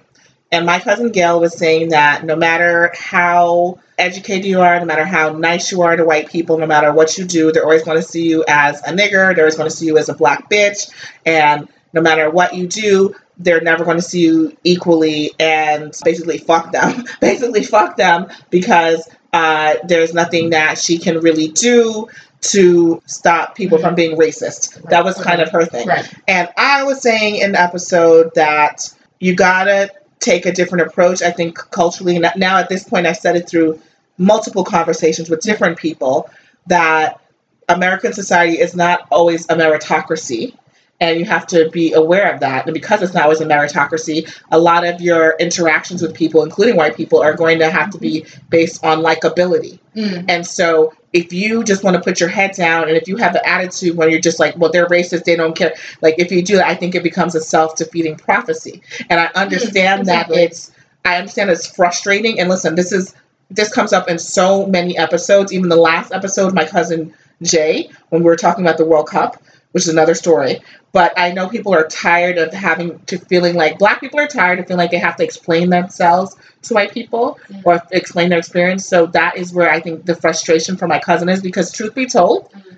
And my cousin Gail was saying that no matter how educated you are, no matter how nice you are to white people, no matter what you do, they're always going to see you as a nigger, they're always going to see you as a black bitch, and no matter what you do, they're never going to see you equally and basically fuck them. basically fuck them because uh, there's nothing that she can really do to stop people from being racist. That was kind of her thing. right. And I was saying in the episode that you gotta take a different approach. I think culturally, now at this point, I've said it through multiple conversations with different people that American society is not always a meritocracy. And you have to be aware of that. And because it's not always a meritocracy, a lot of your interactions with people, including white people, are going to have to be based on likability. Mm. And so if you just want to put your head down and if you have the attitude when you're just like, well, they're racist, they don't care. Like if you do that, I think it becomes a self-defeating prophecy. And I understand that exactly. it's I understand it's frustrating. And listen, this is this comes up in so many episodes. Even the last episode, my cousin Jay, when we were talking about the World Cup, which is another story. But I know people are tired of having to feeling like black people are tired of feeling like they have to explain themselves to white people Mhm. or explain their experience. So that is where I think the frustration for my cousin is because truth be told, Mhm.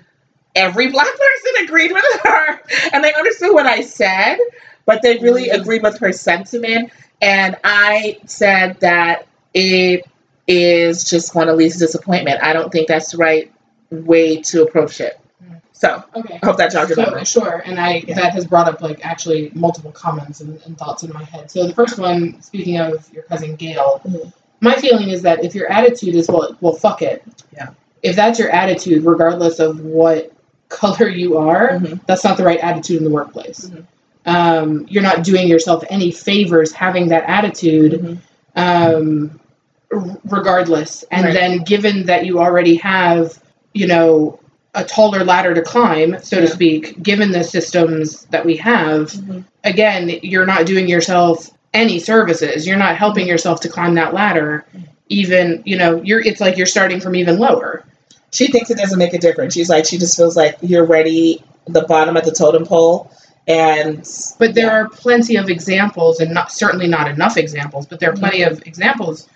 every black person agreed with her and they understood what I said, but they really Mhm. agreed with her sentiment. And I said that it is just going to lead to disappointment. I don't think that's the right way to approach it. So Okay. I hope that jogged your So, memory. sure, and I Yeah. that has brought up like actually multiple comments and, and thoughts in my head. So the first one, speaking of your cousin Gail, Mhm. my feeling is that if your attitude is well, well, fuck it. Yeah. If that's your attitude, regardless of what color you are, Mhm. that's not the right attitude in the workplace. Mhm. Um, you're not doing yourself any favors having that attitude Mhm. um, r- regardless. And Right. then, given that you already have, you know, a taller ladder to climb, so to speak, given the systems that we have, Mm-hmm. again, you're not doing yourself any services. You're not helping yourself to climb that ladder. Even, you know, you're it's like you're starting from even lower. She thinks it doesn't make a difference. She's like, she just feels like you're ready the bottom of the totem pole, and But there Yeah. are plenty of examples, and not certainly not enough examples, but there are plenty of examples,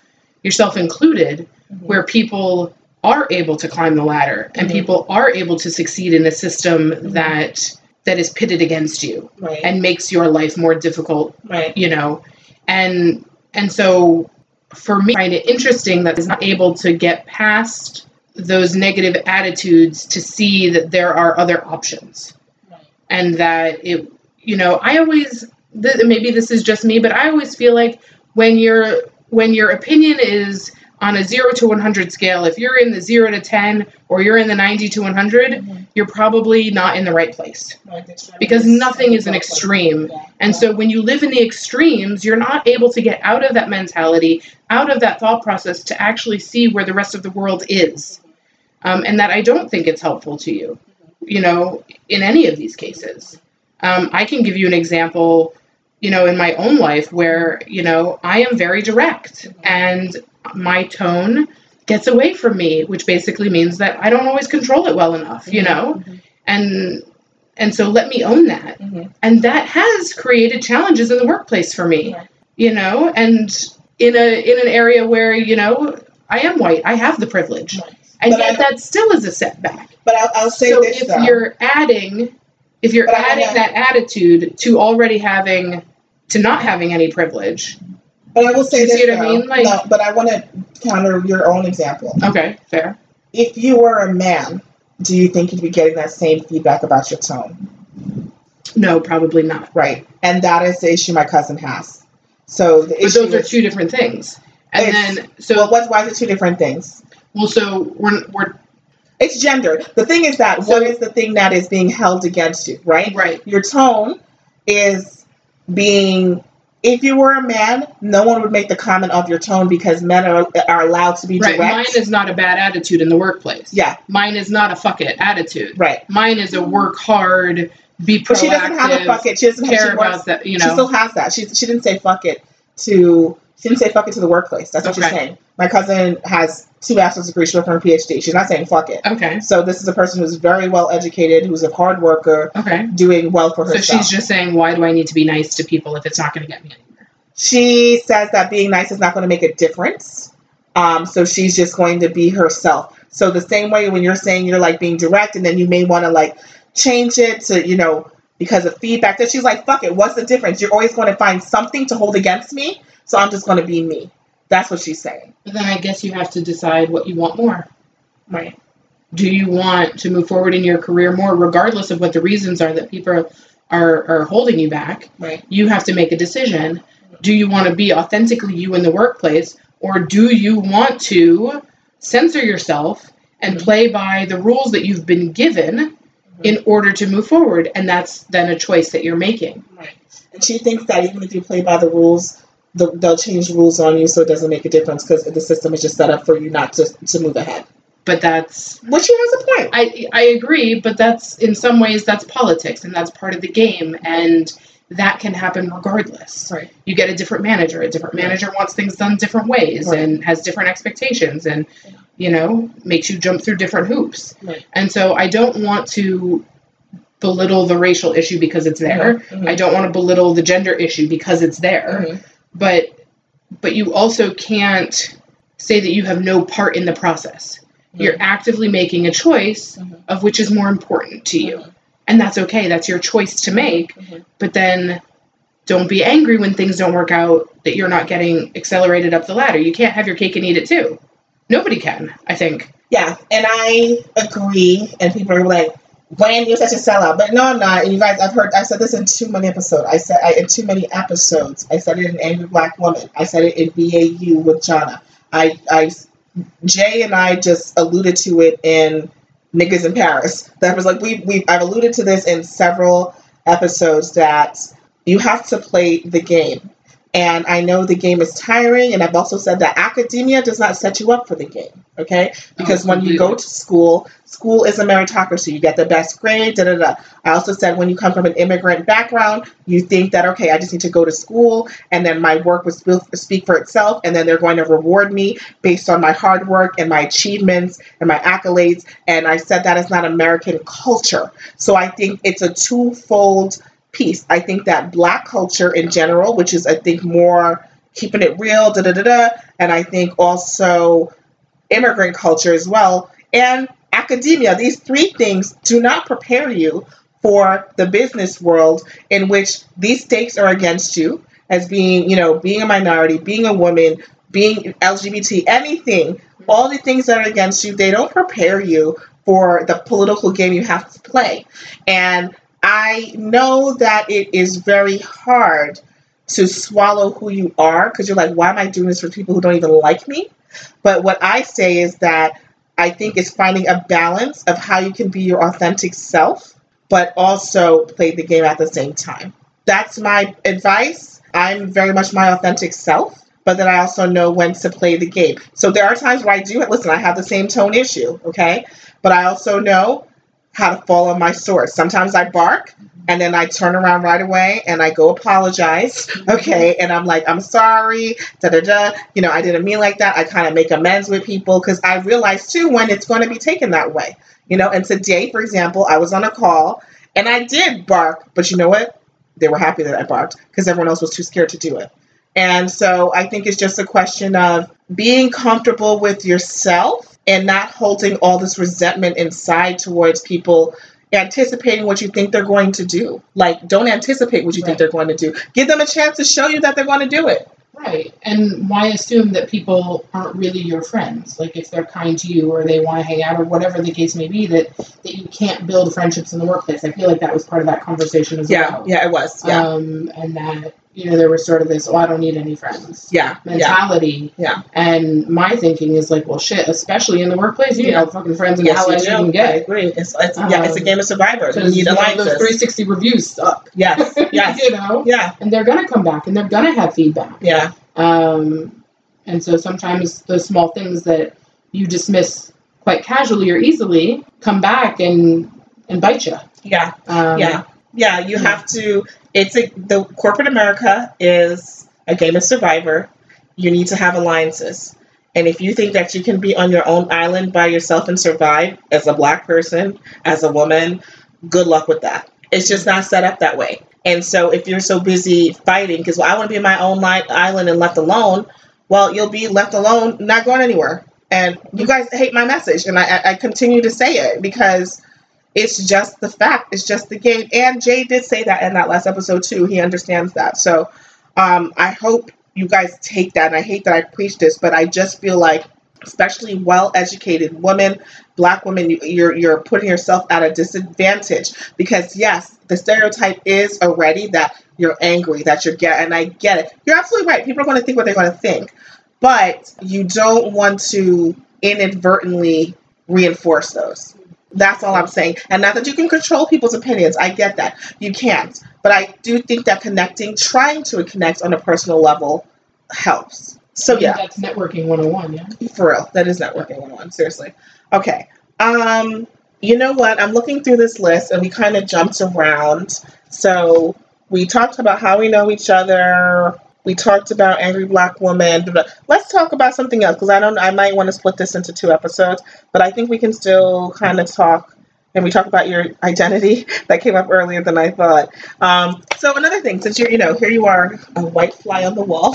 yourself included, Mhm. where people are able to climb the ladder and Mhm. people are able to succeed in a system that that is pitted against you right, and makes your life more difficult right, you know? And and so for me i find it interesting that is not able to get past those negative attitudes to see that there are other options. Right. and that it you know i always th- maybe this is just me but i always feel like when your when your opinion is on a 0 to 100 scale if you're in the 0 to 10 or you're in the 90 to 100 Mhm. you're probably not in the right place because nothing is an extreme Yeah. and so when you live in the extremes, you're not able to get out of that mentality, out of that thought process to actually see where the rest of the world is. Um, and that I don't think it's helpful to you, you know, in any of these cases. Um, I can give you an example, you know, in my own life where, you know, I am very direct and my tone gets away from me, which basically means that I don't always control it well enough, you know? Mhm. And and so let me own that Mhm. and that has created challenges in the workplace for me Right. you know and in a in an area where you know i am white i have the privilege Right. and But yet that still is a setback But I'll, I'll say so this if though. you're adding if you're But adding that attitude to already having to not having any privilege But I will say You this see what I mean? Like- no, but I want to counter your own example. okay fair If you were a man, do you think you'd be getting that same feedback about your tone? no probably not Right. And that is the issue my cousin has. So the but issue those are two different things and then so well, what's why is it two different things? well so we're, we're It's gender. The thing is that So- what is the thing that is being held against you, right? right Your tone is being. If you were a man, no one would make the comment of your tone because men are, are allowed to be right direct. mine is not a bad attitude in the workplace yeah, mine is not a fuck it attitude right. Mine is a work hard, be proactive, But she doesn't have a fuck it. She doesn't care she about that. You know. She still has that. She she didn't say fuck it to she didn't say fuck it to the workplace. That's what she's saying. My cousin has two master's degrees, she's working on a PhD. She's not saying fuck it. okay, So this is a person who's very well educated, who's a hard worker, okay. doing well for herself. So she's just saying, why do I need to be nice to people if it's not going to get me anywhere? she says that being nice is not going to make a difference. Um, so she's just going to be herself. So the same way when you're saying you're like being direct, and then you may want to like change it to you know because of feedback. That she's like, fuck it, what's the difference? You're always going to find something to hold against me, so I'm just going to be me. That's what she's saying. But then I guess you have to decide what you want more. Right. Do you want to move forward in your career more, regardless of what the reasons are that people are are holding you back? Right. You have to make a decision. Do you want to be authentically you in the workplace, or do you want to censor yourself and Mhm. play by the rules that you've been given in order to move forward? And that's then a choice that you're making. Right. And she thinks that even if you play by the rules, the, they'll change rules on you, so it doesn't make a difference because the system is just set up for you not to to move ahead. But that's Which she has a point. I I agree, but that's in some ways that's politics and that's part of the game and that can happen regardless. Right. You get a different manager. A different manager wants things done different ways Right. and has different expectations and Yeah. you know, makes you jump through different hoops. Right. And so I don't want to belittle the racial issue because it's there. Mhm. I don't want to belittle the gender issue because it's there. Mhm. But but you also can't say that you have no part in the process. You're actively making a choice Mhm. of which is more important to you. Mhm. And that's okay. That's your choice to make. Mhm. But then don't be angry when things don't work out that you're not getting accelerated up the ladder. You can't have your cake and eat it too. Nobody can, I think. Yeah, and I agree. And people are like, "Wayne, you're such a sellout." But no, I'm not. And you guys, I've heard. I said this in too many episodes. I said I, in too many episodes. I said it in Angry Black Woman. I said it in BAU with Jana. I, I, Jay and I just alluded to it in Niggas in Paris. That was like we we I've alluded to this in several episodes that you have to play the game. And I know the game is tiring, and I've also said that academia does not set you up for the game, okay? Because when you go to school, school is a meritocracy. You get the best grade, da da da. I also said when you come from an immigrant background, you think that, okay, I just need to go to school, and then my work will speak for itself, and then they're going to reward me based on my hard work and my achievements and my accolades. And I said that is not American culture. So I think it's a twofold piece. I think that black culture in general, which is I think more keeping it real, da da da da, and I think also immigrant culture as well, and academia. These three things do not prepare you for the business world in which these stakes are against you as being, you know, being a minority, being a woman, being LGBT, anything, all the things that are against you, they don't prepare you for the political game you have to play. And I know that it is very hard to swallow who you are because you're like, why am I doing this for people who don't even like me? But what I say is that I think it's finding a balance of how you can be your authentic self, but also play the game at the same time. That's my advice. I'm very much my authentic self, but then I also know when to play the game. So there are times where I do. Listen, I have the same tone issue, okay? But I also know how to fall on my sword. Sometimes I bark and then I turn around right away and I go apologize. Okay. And I'm like, I'm sorry. Da da da. You know, I didn't mean like that. I kind of make amends with people because I realize too when it's going to be taken that way. You know, and today, for example, I was on a call and I did bark, but you know what? They were happy that I barked because everyone else was too scared to do it. And so I think it's just a question of being comfortable with yourself and not holding all this resentment inside towards people anticipating what you think they're going to do. Like, don't anticipate what you right. think they're going to do. Give them a chance to show you that they're going to do it. Right. And why assume that people aren't really your friends? Like if they're kind to you or they want to hang out or whatever the case may be, that, that you can't build friendships in the workplace. I feel like that was part of that conversation as yeah, well. Yeah, it was. Yeah. Um, and that you know, there was sort of this, oh, I don't need any friends. Yeah. Mentality. Yeah. And my thinking is like, well, shit, especially in the workplace, you yeah. know, fucking friends and yes, allies you, you can get. I agree. It's, it's um, yeah, it's a um, game of survivor. You need alliances. Those 360 reviews suck. Yes. Yes. you know? Yeah. And they're going to come back and they're going to have feedback. Yeah. Um, and so sometimes those small things that you dismiss quite casually or easily come back and, and bite you. Yeah. Um, yeah. Yeah. You have to it's a the corporate America is a game of survivor. You need to have alliances. And if you think that you can be on your own island by yourself and survive as a black person, as a woman, good luck with that. It's just not set up that way. And so if you're so busy fighting, because well, I want to be in my own island and left alone, well, you'll be left alone, not going anywhere. And you guys hate my message, and I, I continue to say it because it's just the fact. It's just the game. And Jay did say that in that last episode too. He understands that. So um, I hope you guys take that. And I hate that I preach this, but I just feel like, especially well-educated women, black women, you're you're putting yourself at a disadvantage because yes, the stereotype is already that you're angry, that you're get, and I get it. You're absolutely right. People are going to think what they're going to think, but you don't want to inadvertently reinforce those. That's all I'm saying. And not that you can control people's opinions. I get that. You can't. But I do think that connecting, trying to connect on a personal level helps. So yeah. That's networking 101, yeah. For real. That is networking 101. Seriously. Okay. Um, you know what? I'm looking through this list and we kind of jumped around. So we talked about how we know each other, we talked about Angry Black Woman. Let's talk about something else because I don't. I might want to split this into two episodes, but I think we can still kind of talk. And we talk about your identity that came up earlier than I thought. Um, so another thing, since you're, you know, here you are, a white fly on the wall.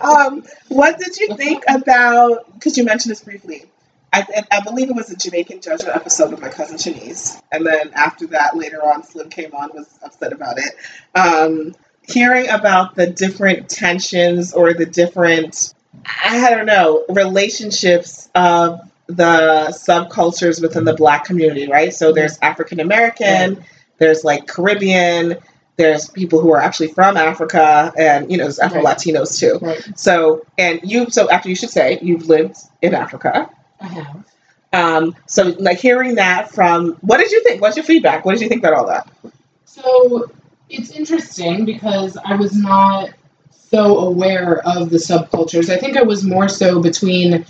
um, what did you think about? Because you mentioned this briefly I, I believe it was a Jamaican Judgment episode with my cousin Shanice. And then after that, later on, Slim came on, was upset about it. Um, hearing about the different tensions or the different, I don't know, relationships of the subcultures within the black community, right? So there's African American, there's like Caribbean, there's people who are actually from Africa, and you know, there's Afro Latinos too. Right. So, and you, so after you should say, you've lived in Africa. I have. Um, so, like hearing that from, what did you think? What's your feedback? What did you think about all that? So, it's interesting because I was not so aware of the subcultures. I think I was more so between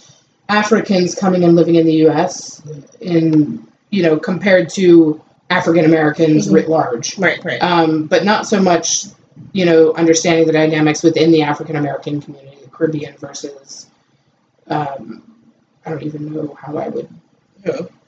Africans coming and living in the U.S. in you know compared to African Americans Mhm. writ large, Right, right. um, but not so much you know understanding the dynamics within the African American community, the Caribbean versus. Um, I don't even know how I would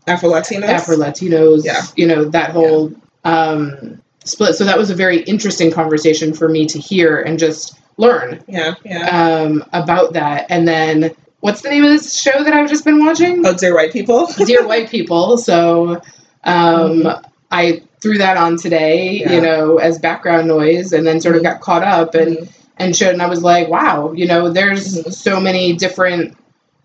Afro Latinos. Afro Latinos, Yeah. you know, that whole um, split. So that was a very interesting conversation for me to hear and just learn Yeah, yeah. um, about that. And then, what's the name of this show that I've just been watching? oh, dear white people. Dear White People. So um, I threw that on today, Yeah. you know, as background noise, and then sort of got caught up and and showed, and I was like, wow, you know, there's Mhm. so many different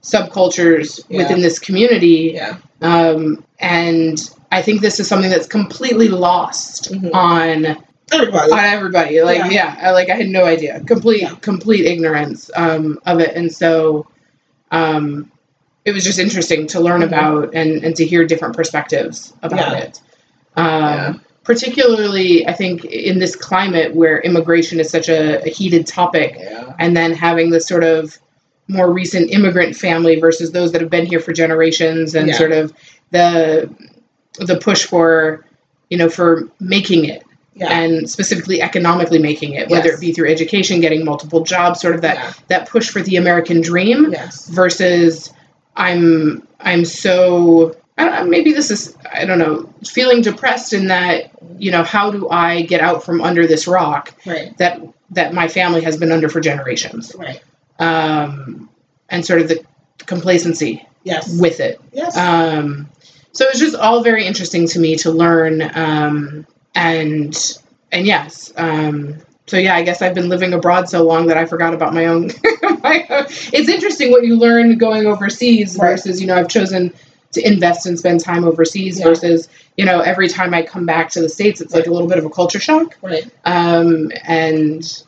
subcultures Yeah. within this community yeah. um, and I think this is something that's completely lost Mhm. on Everybody. on everybody. Like, Yeah. yeah, I like I had no idea, complete complete ignorance um, of it, and so um, it was just interesting to learn Mhm. about and and to hear different perspectives about it. Um. Particularly, I think in this climate where immigration is such a, a heated topic, and then having this sort of more recent immigrant family versus those that have been here for generations and Yeah. sort of the the push for you know for making it Yeah. and specifically economically making it whether Yes. it be through education getting multiple jobs sort of that Yeah. that push for the american dream Yes. versus i'm i'm so I don't know, maybe this is i don't know feeling depressed in that you know how do i get out from under this rock Right. that that my family has been under for generations Right. Um, and sort of the complacency Yes. with it yes. um, so it was just all very interesting to me to learn um, and and yes um, so yeah i guess i've been living abroad so long that i forgot about my own, my own it's interesting what you learn going overseas Right. versus you know i've chosen to invest and spend time overseas Yeah. versus you know every time i come back to the states it's like a little bit of a culture shock right. um, and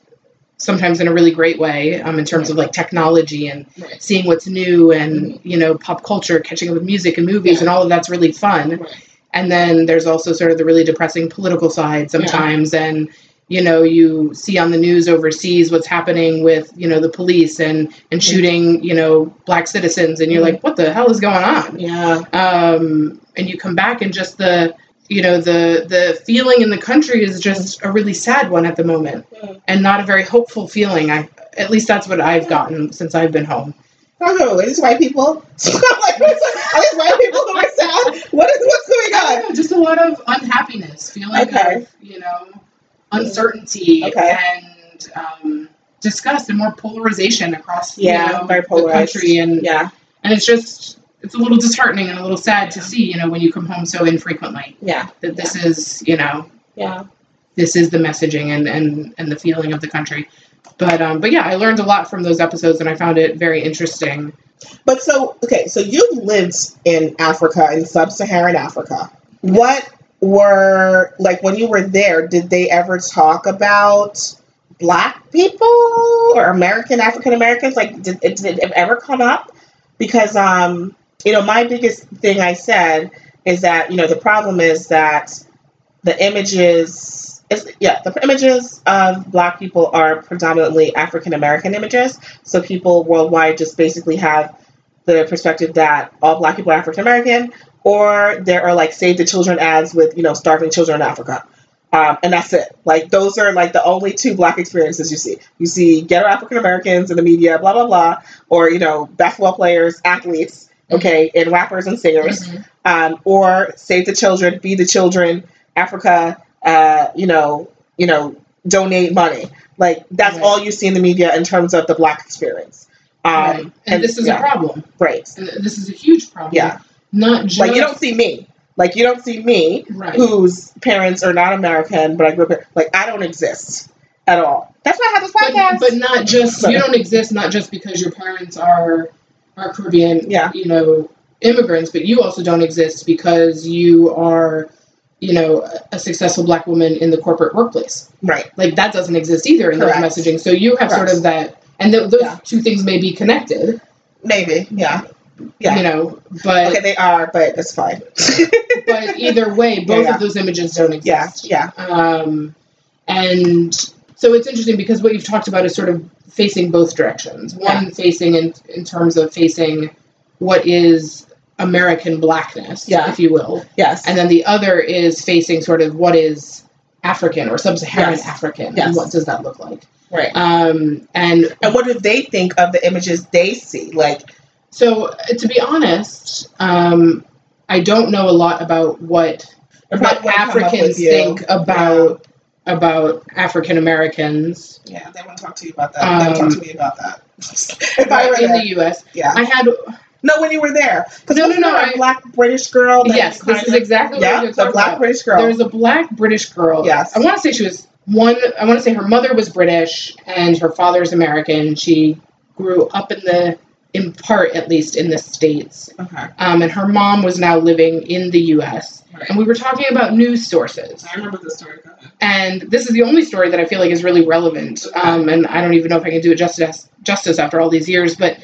sometimes in a really great way um, in terms of like technology and Right. seeing what's new and you know pop culture catching up with music and movies Yeah. and all of that's really fun Right. and then there's also sort of the really depressing political side sometimes and you know you see on the news overseas what's happening with you know the police and and shooting you know black citizens and you're Mhm. like what the hell is going on Yeah. um, and you come back and just the you know the the feeling in the country is just a really sad one at the moment Mm. and not a very hopeful feeling i at least that's what i've gotten since i've been home I don't know. Are these white people? Like, are these white people who are sad? What is what's going on? know, just a lot of unhappiness feeling Okay. of you know uncertainty Okay. and um, disgust and more polarization across Yeah, you know, the country and Yeah. and it's just it's a little disheartening and a little sad to see you know when you come home so infrequently Yeah. that this is you know Yeah. this is the messaging and and and the feeling of the country but um but yeah i learned a lot from those episodes and i found it very interesting But so okay, so you've lived in Africa, in sub-Saharan Africa. What were like when you were there? Did they ever talk about Black people or American African Americans? Like, did did it ever come up? Because um, you know, my biggest thing I said is that you know the problem is that the images. Yeah, the images of black people are predominantly African American images. So people worldwide just basically have the perspective that all black people are African American, or there are like save the children ads with you know starving children in Africa, um, and that's it. Like those are like the only two black experiences you see. You see ghetto African Americans in the media, blah blah blah, or you know basketball players, athletes, okay, and rappers and singers, um, or save the children, feed the children, Africa, uh, you know, you know, donate money. Like that's Right. all you see in the media in terms of the black experience. Um, right. and, this is yeah, a problem right. this is a huge problem Yeah. not just Like you don't see me. Like you don't see me, right whose parents are not American, but I grew up. in- Like I don't exist at all. That's why I have this podcast. but not just you don't exist not just because your parents are are caribbean Yeah. you know immigrants but you also don't exist because you are you know a- successful black woman in the corporate workplace right. like that doesn't exist either in Correct. those messaging so you have sort of that and th- those Yeah. two things may be connected Maybe. Yeah. Yeah. you know but okay, they are, but it's fine. but either way both yeah. of those images don't yeah. exist Yeah. um and so it's interesting because what you've talked about is sort of facing both directions. One facing in in terms of facing what is American blackness, Yeah. if you will, Yes. and then the other is facing sort of what is African or sub-Saharan Yes. African, Yes. and what does that look like? right. Um, and And what do they think of the images they see? Like, so, uh, to be honest, um, I don't know a lot about what what probably gonna come up Africans think about about African Americans Yeah, they want to talk to you about that. they want to talk Um, to me about that. if I were in there. the U.S. yeah. I had no, when you were there, because No, no, no, a black British girl. yes, this is exactly what yeah, the black about. British girl. There's a black British girl. Yes. I want to say she was one. I want to say her mother was British and her father's American. She grew up in the, in part at least, in the states. okay. Um, and her mom was now living in the U.S. And we were talking about news sources. I remember the story. And this is the only story that I feel like is really relevant. Um, and I don't even know if I can do it justice justice after all these years. But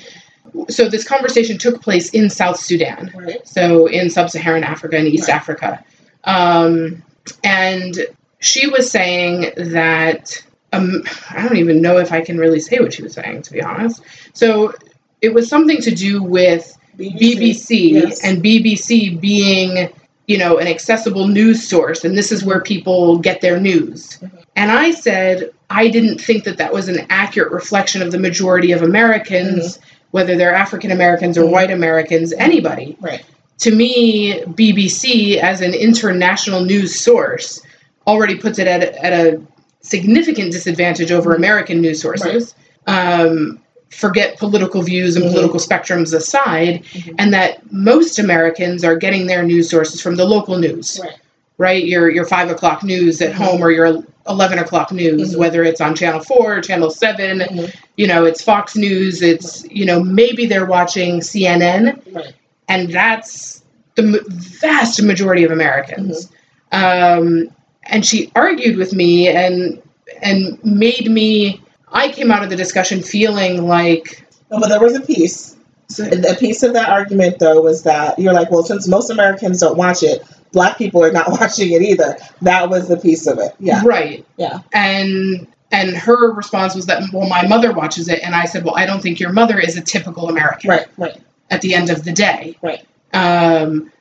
so this conversation took place in South Sudan Right. so in sub-Saharan Africa and East Right. Africa. Um, and she was saying that um, I don't even know if I can really say what she was saying, to be honest. So it was something to do with BBC Yes. and BBC being, you know, an accessible news source, and this is where people get their news. And I said I didn't think that that was an accurate reflection of the majority of Americans, whether they're African Americans or Mhm. white Americans, anybody. Right. To me, BBC as an international news source already puts it at, a- at a significant disadvantage over Mhm. American news sources. Um, forget political views and Mhm. political spectrums aside, Mhm. and that most Americans are getting their news sources from the local news, Right. right? Your your five o'clock news at Mhm. home or your eleven o'clock news, Mhm. whether it's on Channel Four, Channel 7 Mhm. you know, it's Fox News. It's you know maybe they're watching CNN, Right. and that's the m- vast majority of Americans. Um, and she argued with me and and made me. I came out of the discussion feeling like No, but there was a piece. A piece of that argument, though, was that you're like, well, since most Americans don't watch it, black people are not watching it either. That was the piece of it. Yeah. right, Yeah. and and her response was that well, my mother watches it, and I said, well, I don't think your mother is a typical American. Right. Right. At the end of the day, Right. Um,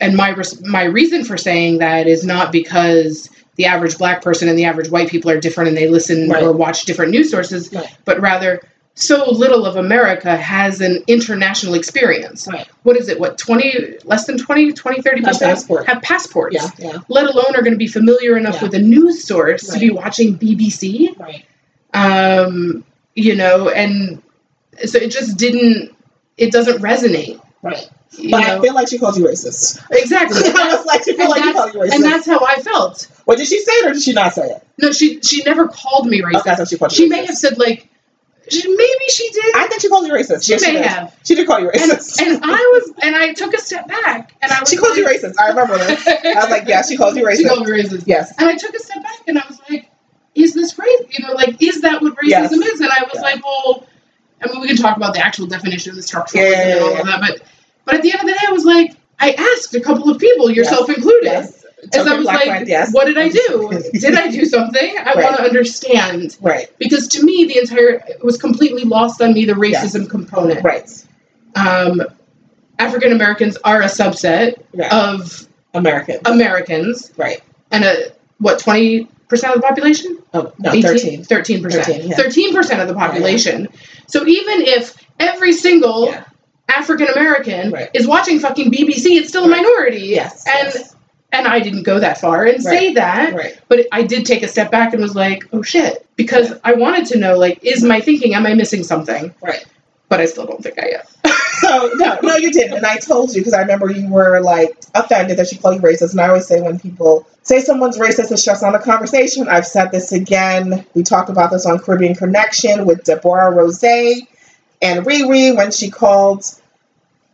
and my res- my reason for saying that is not because the average black person and the average white people are different and they listen Right. or watch different news sources, Right. but rather so little of America has an international experience. Right. What is it? What 20 less than 20 20 30 Have percent have passports. Yeah. Yeah. Let alone are going to be familiar enough Yeah. with a news source to be watching BBC. Right. Um, you know, and so it just didn't it doesn't resonate. Right. You But I feel like she called you racist. exactly. I was like, she feel like she that's- called you racist. and that's how I felt. what did she say it or did she not say it? No, she she never called me racist. Okay, she called you she racist. may have said like, she, maybe she did. I think she called you racist. she Yes, may did. have. She did call you racist. and I was and I took a step back and I was. she called you racist. I remember this. I was like, yeah, she called you racist. She called me racist. yes. And I took a step back and I was like, is this race? You know, like, is that what racism Yes. is? And I was Yeah. like, well, I mean, we can talk about the actual definition of the structuralism Yeah, yeah, and all of that, but but at the end of the day, I was like, I asked a couple of people, yourself included. Yes. And I was like, yes. what did I do? did I do something? I Right. want to understand. Right. Because to me, the entire, it was completely lost on me, the racism component. Right. Um, African Americans are a subset Yeah. of American. Americans, right. and a, what, 20% of the population? Oh no, 18? thirteen. 13%. 13, yeah. 13% of the population. So even if every single Yeah. African American Right. is watching fucking BBC, it's still a minority. Yes. And yes. and I didn't go that far and say that, Right. but I did take a step back and was like, oh shit, because I wanted to know like, is my thinking, am I missing something? Right. But I still don't think I am. So no, no, you didn't, and I told you because I remember you were like offended that she called you racist. And I always say when people say someone's racist, it shuts down the conversation. I've said this again. We talked about this on Caribbean Connection with Deborah Rose and Riri when she called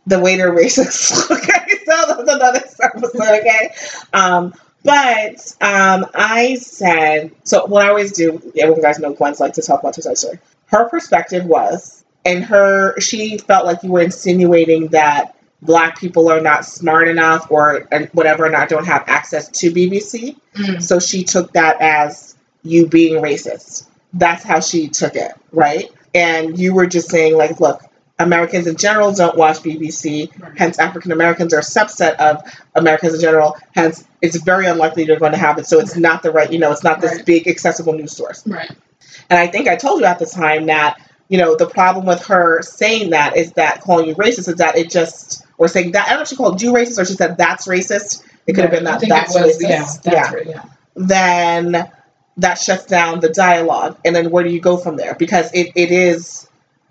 the waiter racist. okay, so that's another episode. Okay, um, but um, I said so. What I always do, everyone guys know Gwen's like to talk about sides story. Her perspective was, and her she felt like you were insinuating that black people are not smart enough or whatever, and not don't have access to BBC. Mm. So she took that as you being racist. That's how she took it, right? And you were just saying, like, look, Americans in general don't watch BBC, hence African Americans are a subset of Americans in general, hence it's very unlikely they're going to have it. So it's not the right, you know, it's not this Right. big accessible news source. Right. And I think I told you at the time that, you know, the problem with her saying that is that calling you racist is that it just, or saying that, I don't know if she called you racist or she said that's racist. It could have been that that's was, racist. Yeah, that's right. Yeah. Then that shuts down the dialogue. And then where do you go from there? Because it, it is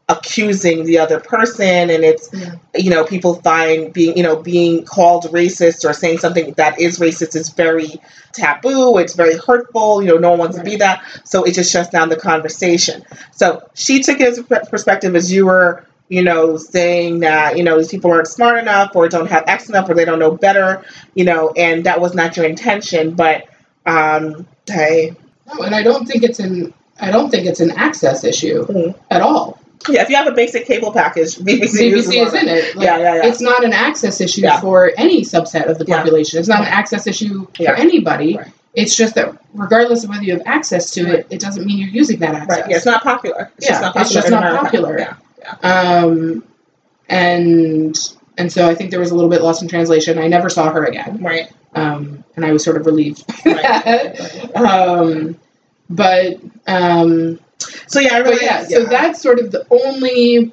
accusing the other person and it's Yeah. you know people find being you know being called racist or saying something that is racist is very taboo it's very hurtful you know no one wants to be that so it just shuts down the conversation so she took it as a perspective as you were you know saying that you know these people aren't smart enough or don't have x enough or they don't know better you know and that was not your intention but um hey No, and I don't think it's an I don't think it's an access issue Mhm. at all. yeah if you have a basic cable package bbc, BBC is all in it. Like, yeah yeah yeah It's not an access issue Yeah. for any subset of the Yeah. population. It's not an access issue Yeah. for anybody. Right. It's just that regardless of whether you have access to Right. it, it doesn't mean you're using that access. right yeah it's not popular it's Yeah, just not it's popular just not popular. yeah Um, and and so I think there was a little bit lost in translation. I never saw her again, right um, and I was sort of relieved. Right. um, but um, So yeah, I really but yeah, so that's sort of the only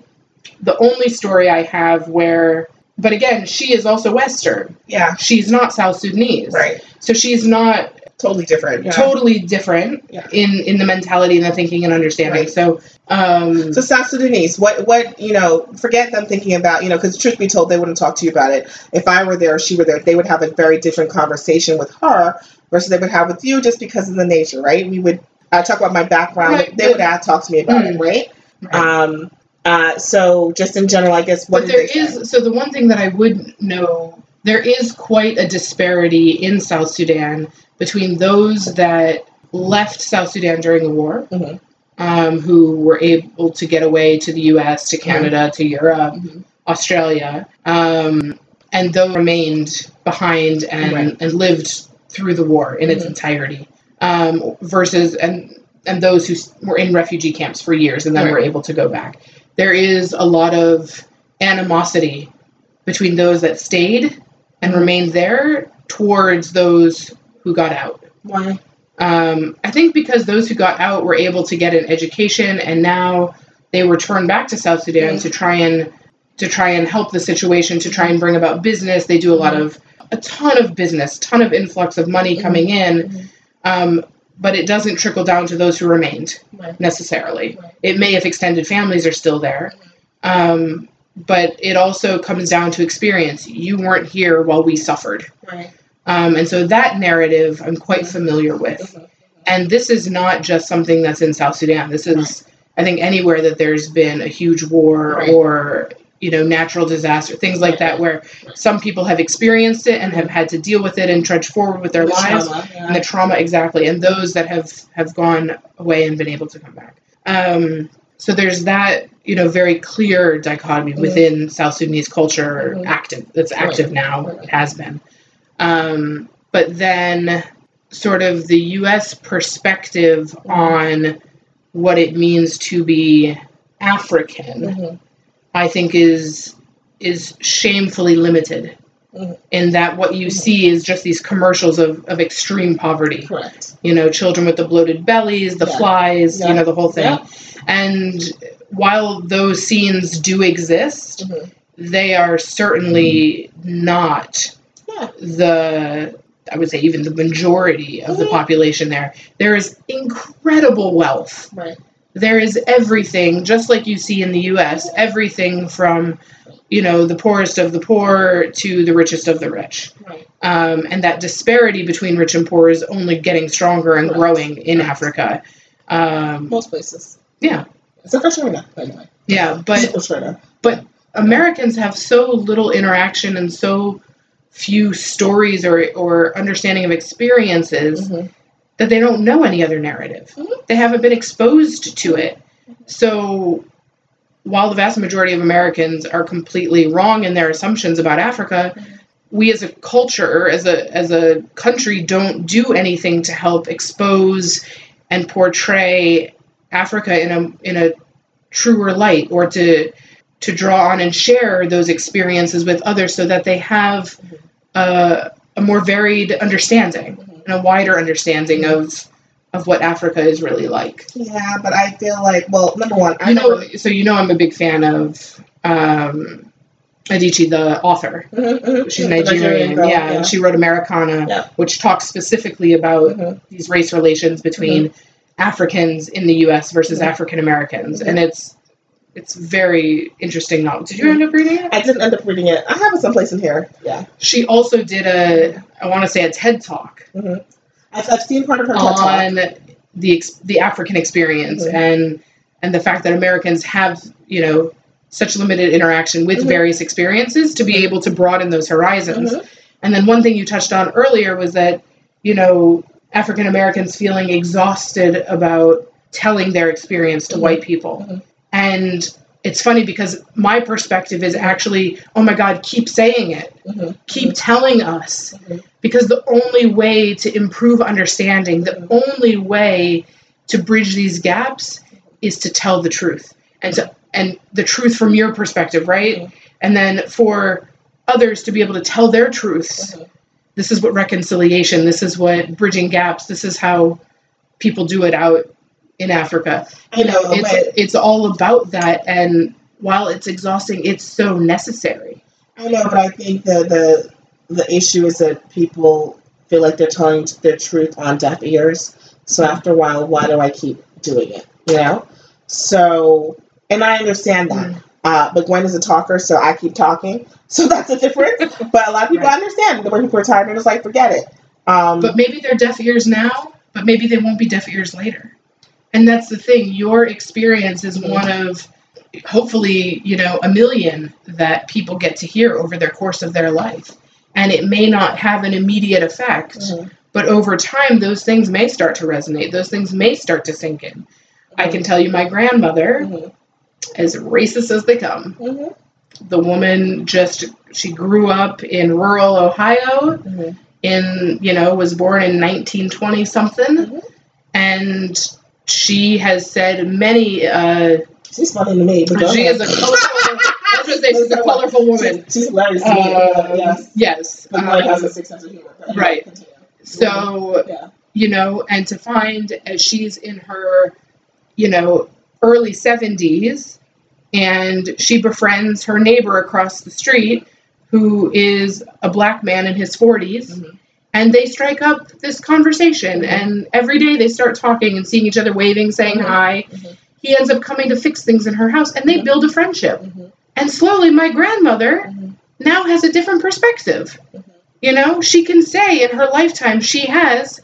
the only story I have where. But again, she is also Western. yeah, She's not South Sudanese, right, so she's not totally different. Yeah. totally different Yeah. in in the mentality and the thinking and understanding. Right. So, um, So South Sudanese, what what you know? Forget them thinking about you know, because truth be told, they wouldn't talk to you about it. If I were there, or she were there, they would have a very different conversation with her versus they would have with you, just because of the nature, right? We would uh, talk about my background. Right, They would uh, talk to me about it, Mm. right? right. Um. Uh. So just in general, I guess what but there say? so the one thing that I would know there is quite a disparity in South Sudan between those that left South Sudan during the war, Mhm. um, who were able to get away to the U.S., to Canada, to Europe, Mhm. Australia, um, and those remained behind and Right. and lived through the war in its Mhm. entirety, um, versus and and those who were in refugee camps for years and then Right. were able to go back. There is a lot of animosity between those that stayed and remained there towards those who got out. Why? Um, I think because those who got out were able to get an education, and now they were turned back to South Sudan to try and to try and help the situation, to try and bring about business. They do a lot of a ton of business, ton of influx of money Mhm. coming in, Mhm. Um, but it doesn't trickle down to those who remained Right. necessarily. Right. It may if extended families are still there. Um, but it also comes down to experience. You weren't here while we suffered. Right. Um, and so that narrative I'm quite familiar with. And this is not just something that's in South Sudan. This is, I think, anywhere that there's been a huge war or, you know, natural disaster, things like that, where some people have experienced it and have had to deal with it and trudge forward with their The lives trauma, yeah. and the trauma exactly and those that have have gone away and been able to come back um, so there's that you know very clear dichotomy Mhm. within south sudanese culture Mhm. active that's active Right. now Right. it has been um, but then sort of the us perspective Mhm. on what it means to be african Mhm. I think is is shamefully limited Mhm. in that what you Mhm. see is just these commercials of, of extreme poverty Correct. you know children with the bloated bellies the Yeah. flies Yeah. you know the whole thing Yeah. and while those scenes do exist Mhm. they are certainly not Yeah. the i would say even the majority of the Mhm. population there there is incredible wealth Right. There is everything just like you see in the US everything from you know the poorest of the poor to the richest of the rich Right. um, and that disparity between rich and poor is only getting stronger and growing in. Africa um, Most places. Yeah. Except for China, by the way. yeah but China. Americans have so little interaction and so few stories or, or understanding of experiences Mhm. That they don't know any other narrative. Mhm. They haven't been exposed to it. So while the vast majority of Americans are completely wrong in their assumptions about Africa, Mhm. we as a culture, as a as a country, don't do anything to help expose and portray Africa in a in a truer light or to to draw on and share those experiences with others so that they have a, a more varied understanding and a wider understanding of of what Africa is really like. Yeah, but I feel like, well, number one, I You know, never- so you know I'm a big fan of um, Adichie, the author. Mhm, mhm, She's Nigerian, girl, yeah, and she wrote Americanah, Yeah. which talks specifically about Mhm. these race relations between Africans in the U.S. versus. African Americans, and it's it's very interesting novel. Did you end up reading it? I didn't end up reading it. I have it someplace in here. Yeah. She also did a, I want to say a TED talk hmm I've, I've seen part of her TED talk. on the the African experience Mhm. and and the fact that Americans have you know such limited interaction with Mhm. various experiences to be able to broaden those horizons. Mhm. And then one thing you touched on earlier was that you know African Americans feeling exhausted about telling their experience to Mhm. white people. And it's funny because my perspective is actually, oh my God, keep saying it. Mhm. Keep telling us Mhm. because the only way to improve understanding, the only way to bridge these gaps is to tell the truth and to and the truth from your perspective, right? Mhm. And then for others to be able to tell their truths. Mhm. This is what reconciliation, this is what bridging gaps, this is how people do it out in Africa. I know, it's but it's all about that and while it's exhausting, it's so necessary. I know, but I think the the the issue is that people feel like they're telling their truth on deaf ears. So after a while, why do I keep doing it? You know. So, and I understand that. Mm. Uh, but Gwen is a talker, so I keep talking. So that's a difference. but a lot of people Right. understand the people are tired. They're just like, forget it. Um, But maybe they're deaf ears now, but maybe they won't be deaf ears later. And that's the thing. Your experience is one of hopefully, you know, a million that people get to hear over their course of their life. And it may not have an immediate effect, mhm, but over time those things may start to resonate. Those things may start to sink in. I can tell you my grandmother, mhm, as racist as they come, mhm, the woman just she grew up in rural Ohio mhm, in you know was born in 1920 something and she has said many uh She's funny to me. But she is a colorful I was say she's a colorful woman She's, hilarious to me. Uh, yes. yes But Gwen has um, a sense of humor. Right. so Yeah. you know and to find as she's in her you know early 70s and she befriends her neighbor across the street who is a black man in his 40s Mhm. And they strike up this conversation and every day they start talking and seeing each other waving saying Mhm. hi Mhm. he ends up coming to fix things in her house and they Mhm. build a friendship Mhm. and slowly my grandmother Mhm. now has a different perspective Mhm. you know she can say in her lifetime she has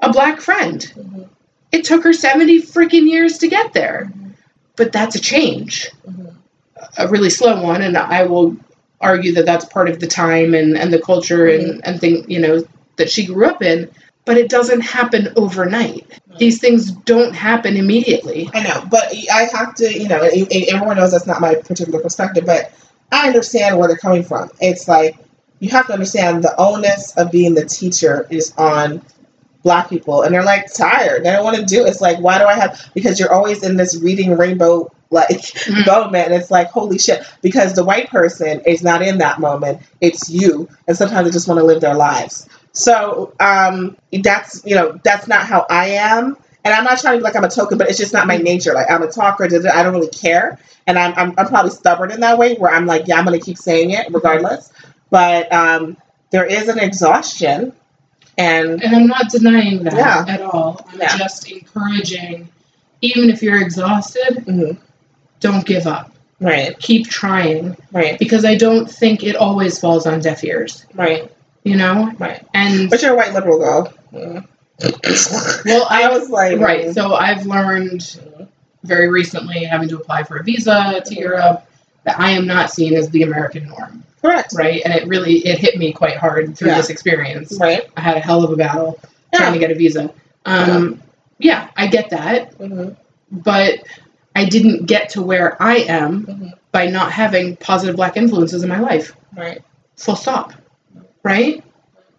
a black friend it took her 70 freaking years to get there but that's a change a really slow one and i will argue that that's part of the time and, and the culture and, and thing you know that she grew up in but it doesn't happen overnight these things don't happen immediately I know, but I have to, you know, and, everyone knows that's not my particular perspective, but I understand where they're coming from. It's like you have to understand the onus of being the teacher is on black people, and they're like tired. They don't want to do it. It's like, why do I have? Because you're always in this reading rainbow like Mhm. moment, and it's like, holy shit. Because the white person is not in that moment. It's you, and sometimes they just want to live their lives. So um, that's you know that's not how I am. And I'm not trying to be like I'm a token, but it's just not my nature. Like I'm a talker. I don't really care, and I'm, I'm I'm probably stubborn in that way, where I'm like, yeah, I'm gonna keep saying it regardless. But um, there is an exhaustion, and and i'm not denying that Yeah. at all i'm Yeah. just encouraging even if you're exhausted Mhm. don't give up right, keep trying right, because i don't think it always falls on deaf ears right, you know right. and But you're a white liberal girl. Mm. well I i was like, right mm, so i've learned very recently having to apply for a visa to Europe that I am not seen as the American norm, correct, right? And it really it hit me quite hard through Yeah. this experience. right, I had a hell of a battle trying to get a visa. Um, yeah, yeah I get that, Mhm, but I didn't get to where I am mhm, by not having positive black influences in my life. right, Full stop. Right?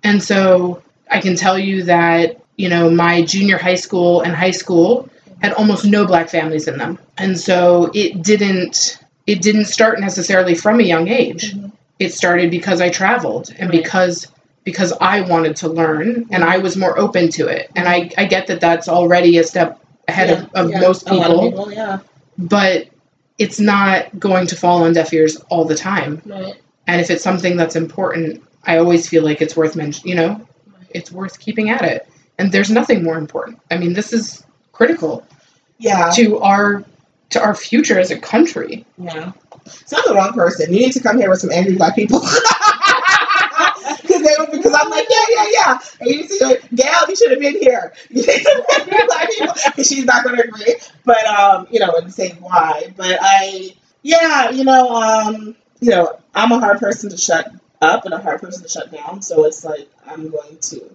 And so I can tell you that you know, my junior high school and high school had almost no black families in them. And so it didn't it didn't start necessarily from a young age. Mhm. It started because I traveled and Right. because because I wanted to learn and I was more open to it. And I, I get that that's already a step ahead of, of Yeah, most a lot people, of people, yeah. but it's not going to fall on deaf ears all the time. Right. And if it's something that's important, I always feel like it's worth mention. You know, it's worth keeping at it. And there's nothing more important. I mean, this is critical Yeah. to our to our future as a country. Yeah. So I'm the wrong person. You need to come here with some angry black people. Because they would, because I'm like, yeah, yeah, yeah. And you see, Gail, you should have been here. You need some angry black people because she's not going to agree. But um, you know, and say why. But I, yeah, you know, um, you know, I'm a hard person to shut up and a hard person to shut down. So it's like I'm going to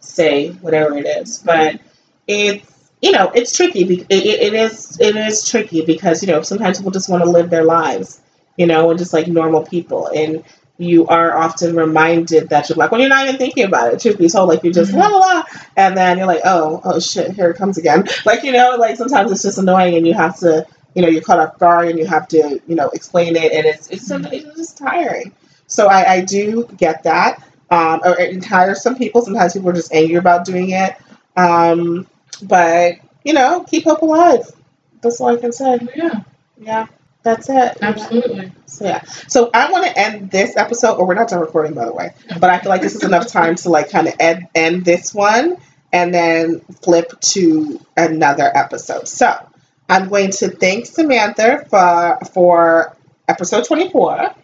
say whatever it is. But it's you know, it's tricky. It, it, it is it is tricky because you know sometimes people just want to live their lives, you know, and just like normal people, and you are often reminded that you're like when you're not even thinking about it. Truth be told, like you're just Mhm. la la la, and then you're like, oh oh shit, here it comes again. Like you know, like sometimes it's just annoying, and you have to, you know, you're caught off guard, and you have to, you know, explain it, and it's it's, it's just tiring. So I, I do get that. Um, or it tires some people. Sometimes people are just angry about doing it. Um, but you know, keep hope alive. That's all I can say. Yeah, Yeah, that's it. absolutely. So yeah. So I want to end this episode, or we're not done recording, by the way. But I feel like this is enough time to like kind of end end this one, and then flip to another episode. So I'm going to thank Samantha for for episode 24.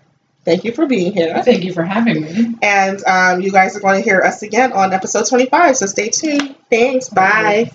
Thank you for being here. Thank you for having me. And um, you guys are going to hear us again on episode 25. So stay tuned. Thanks. Bye.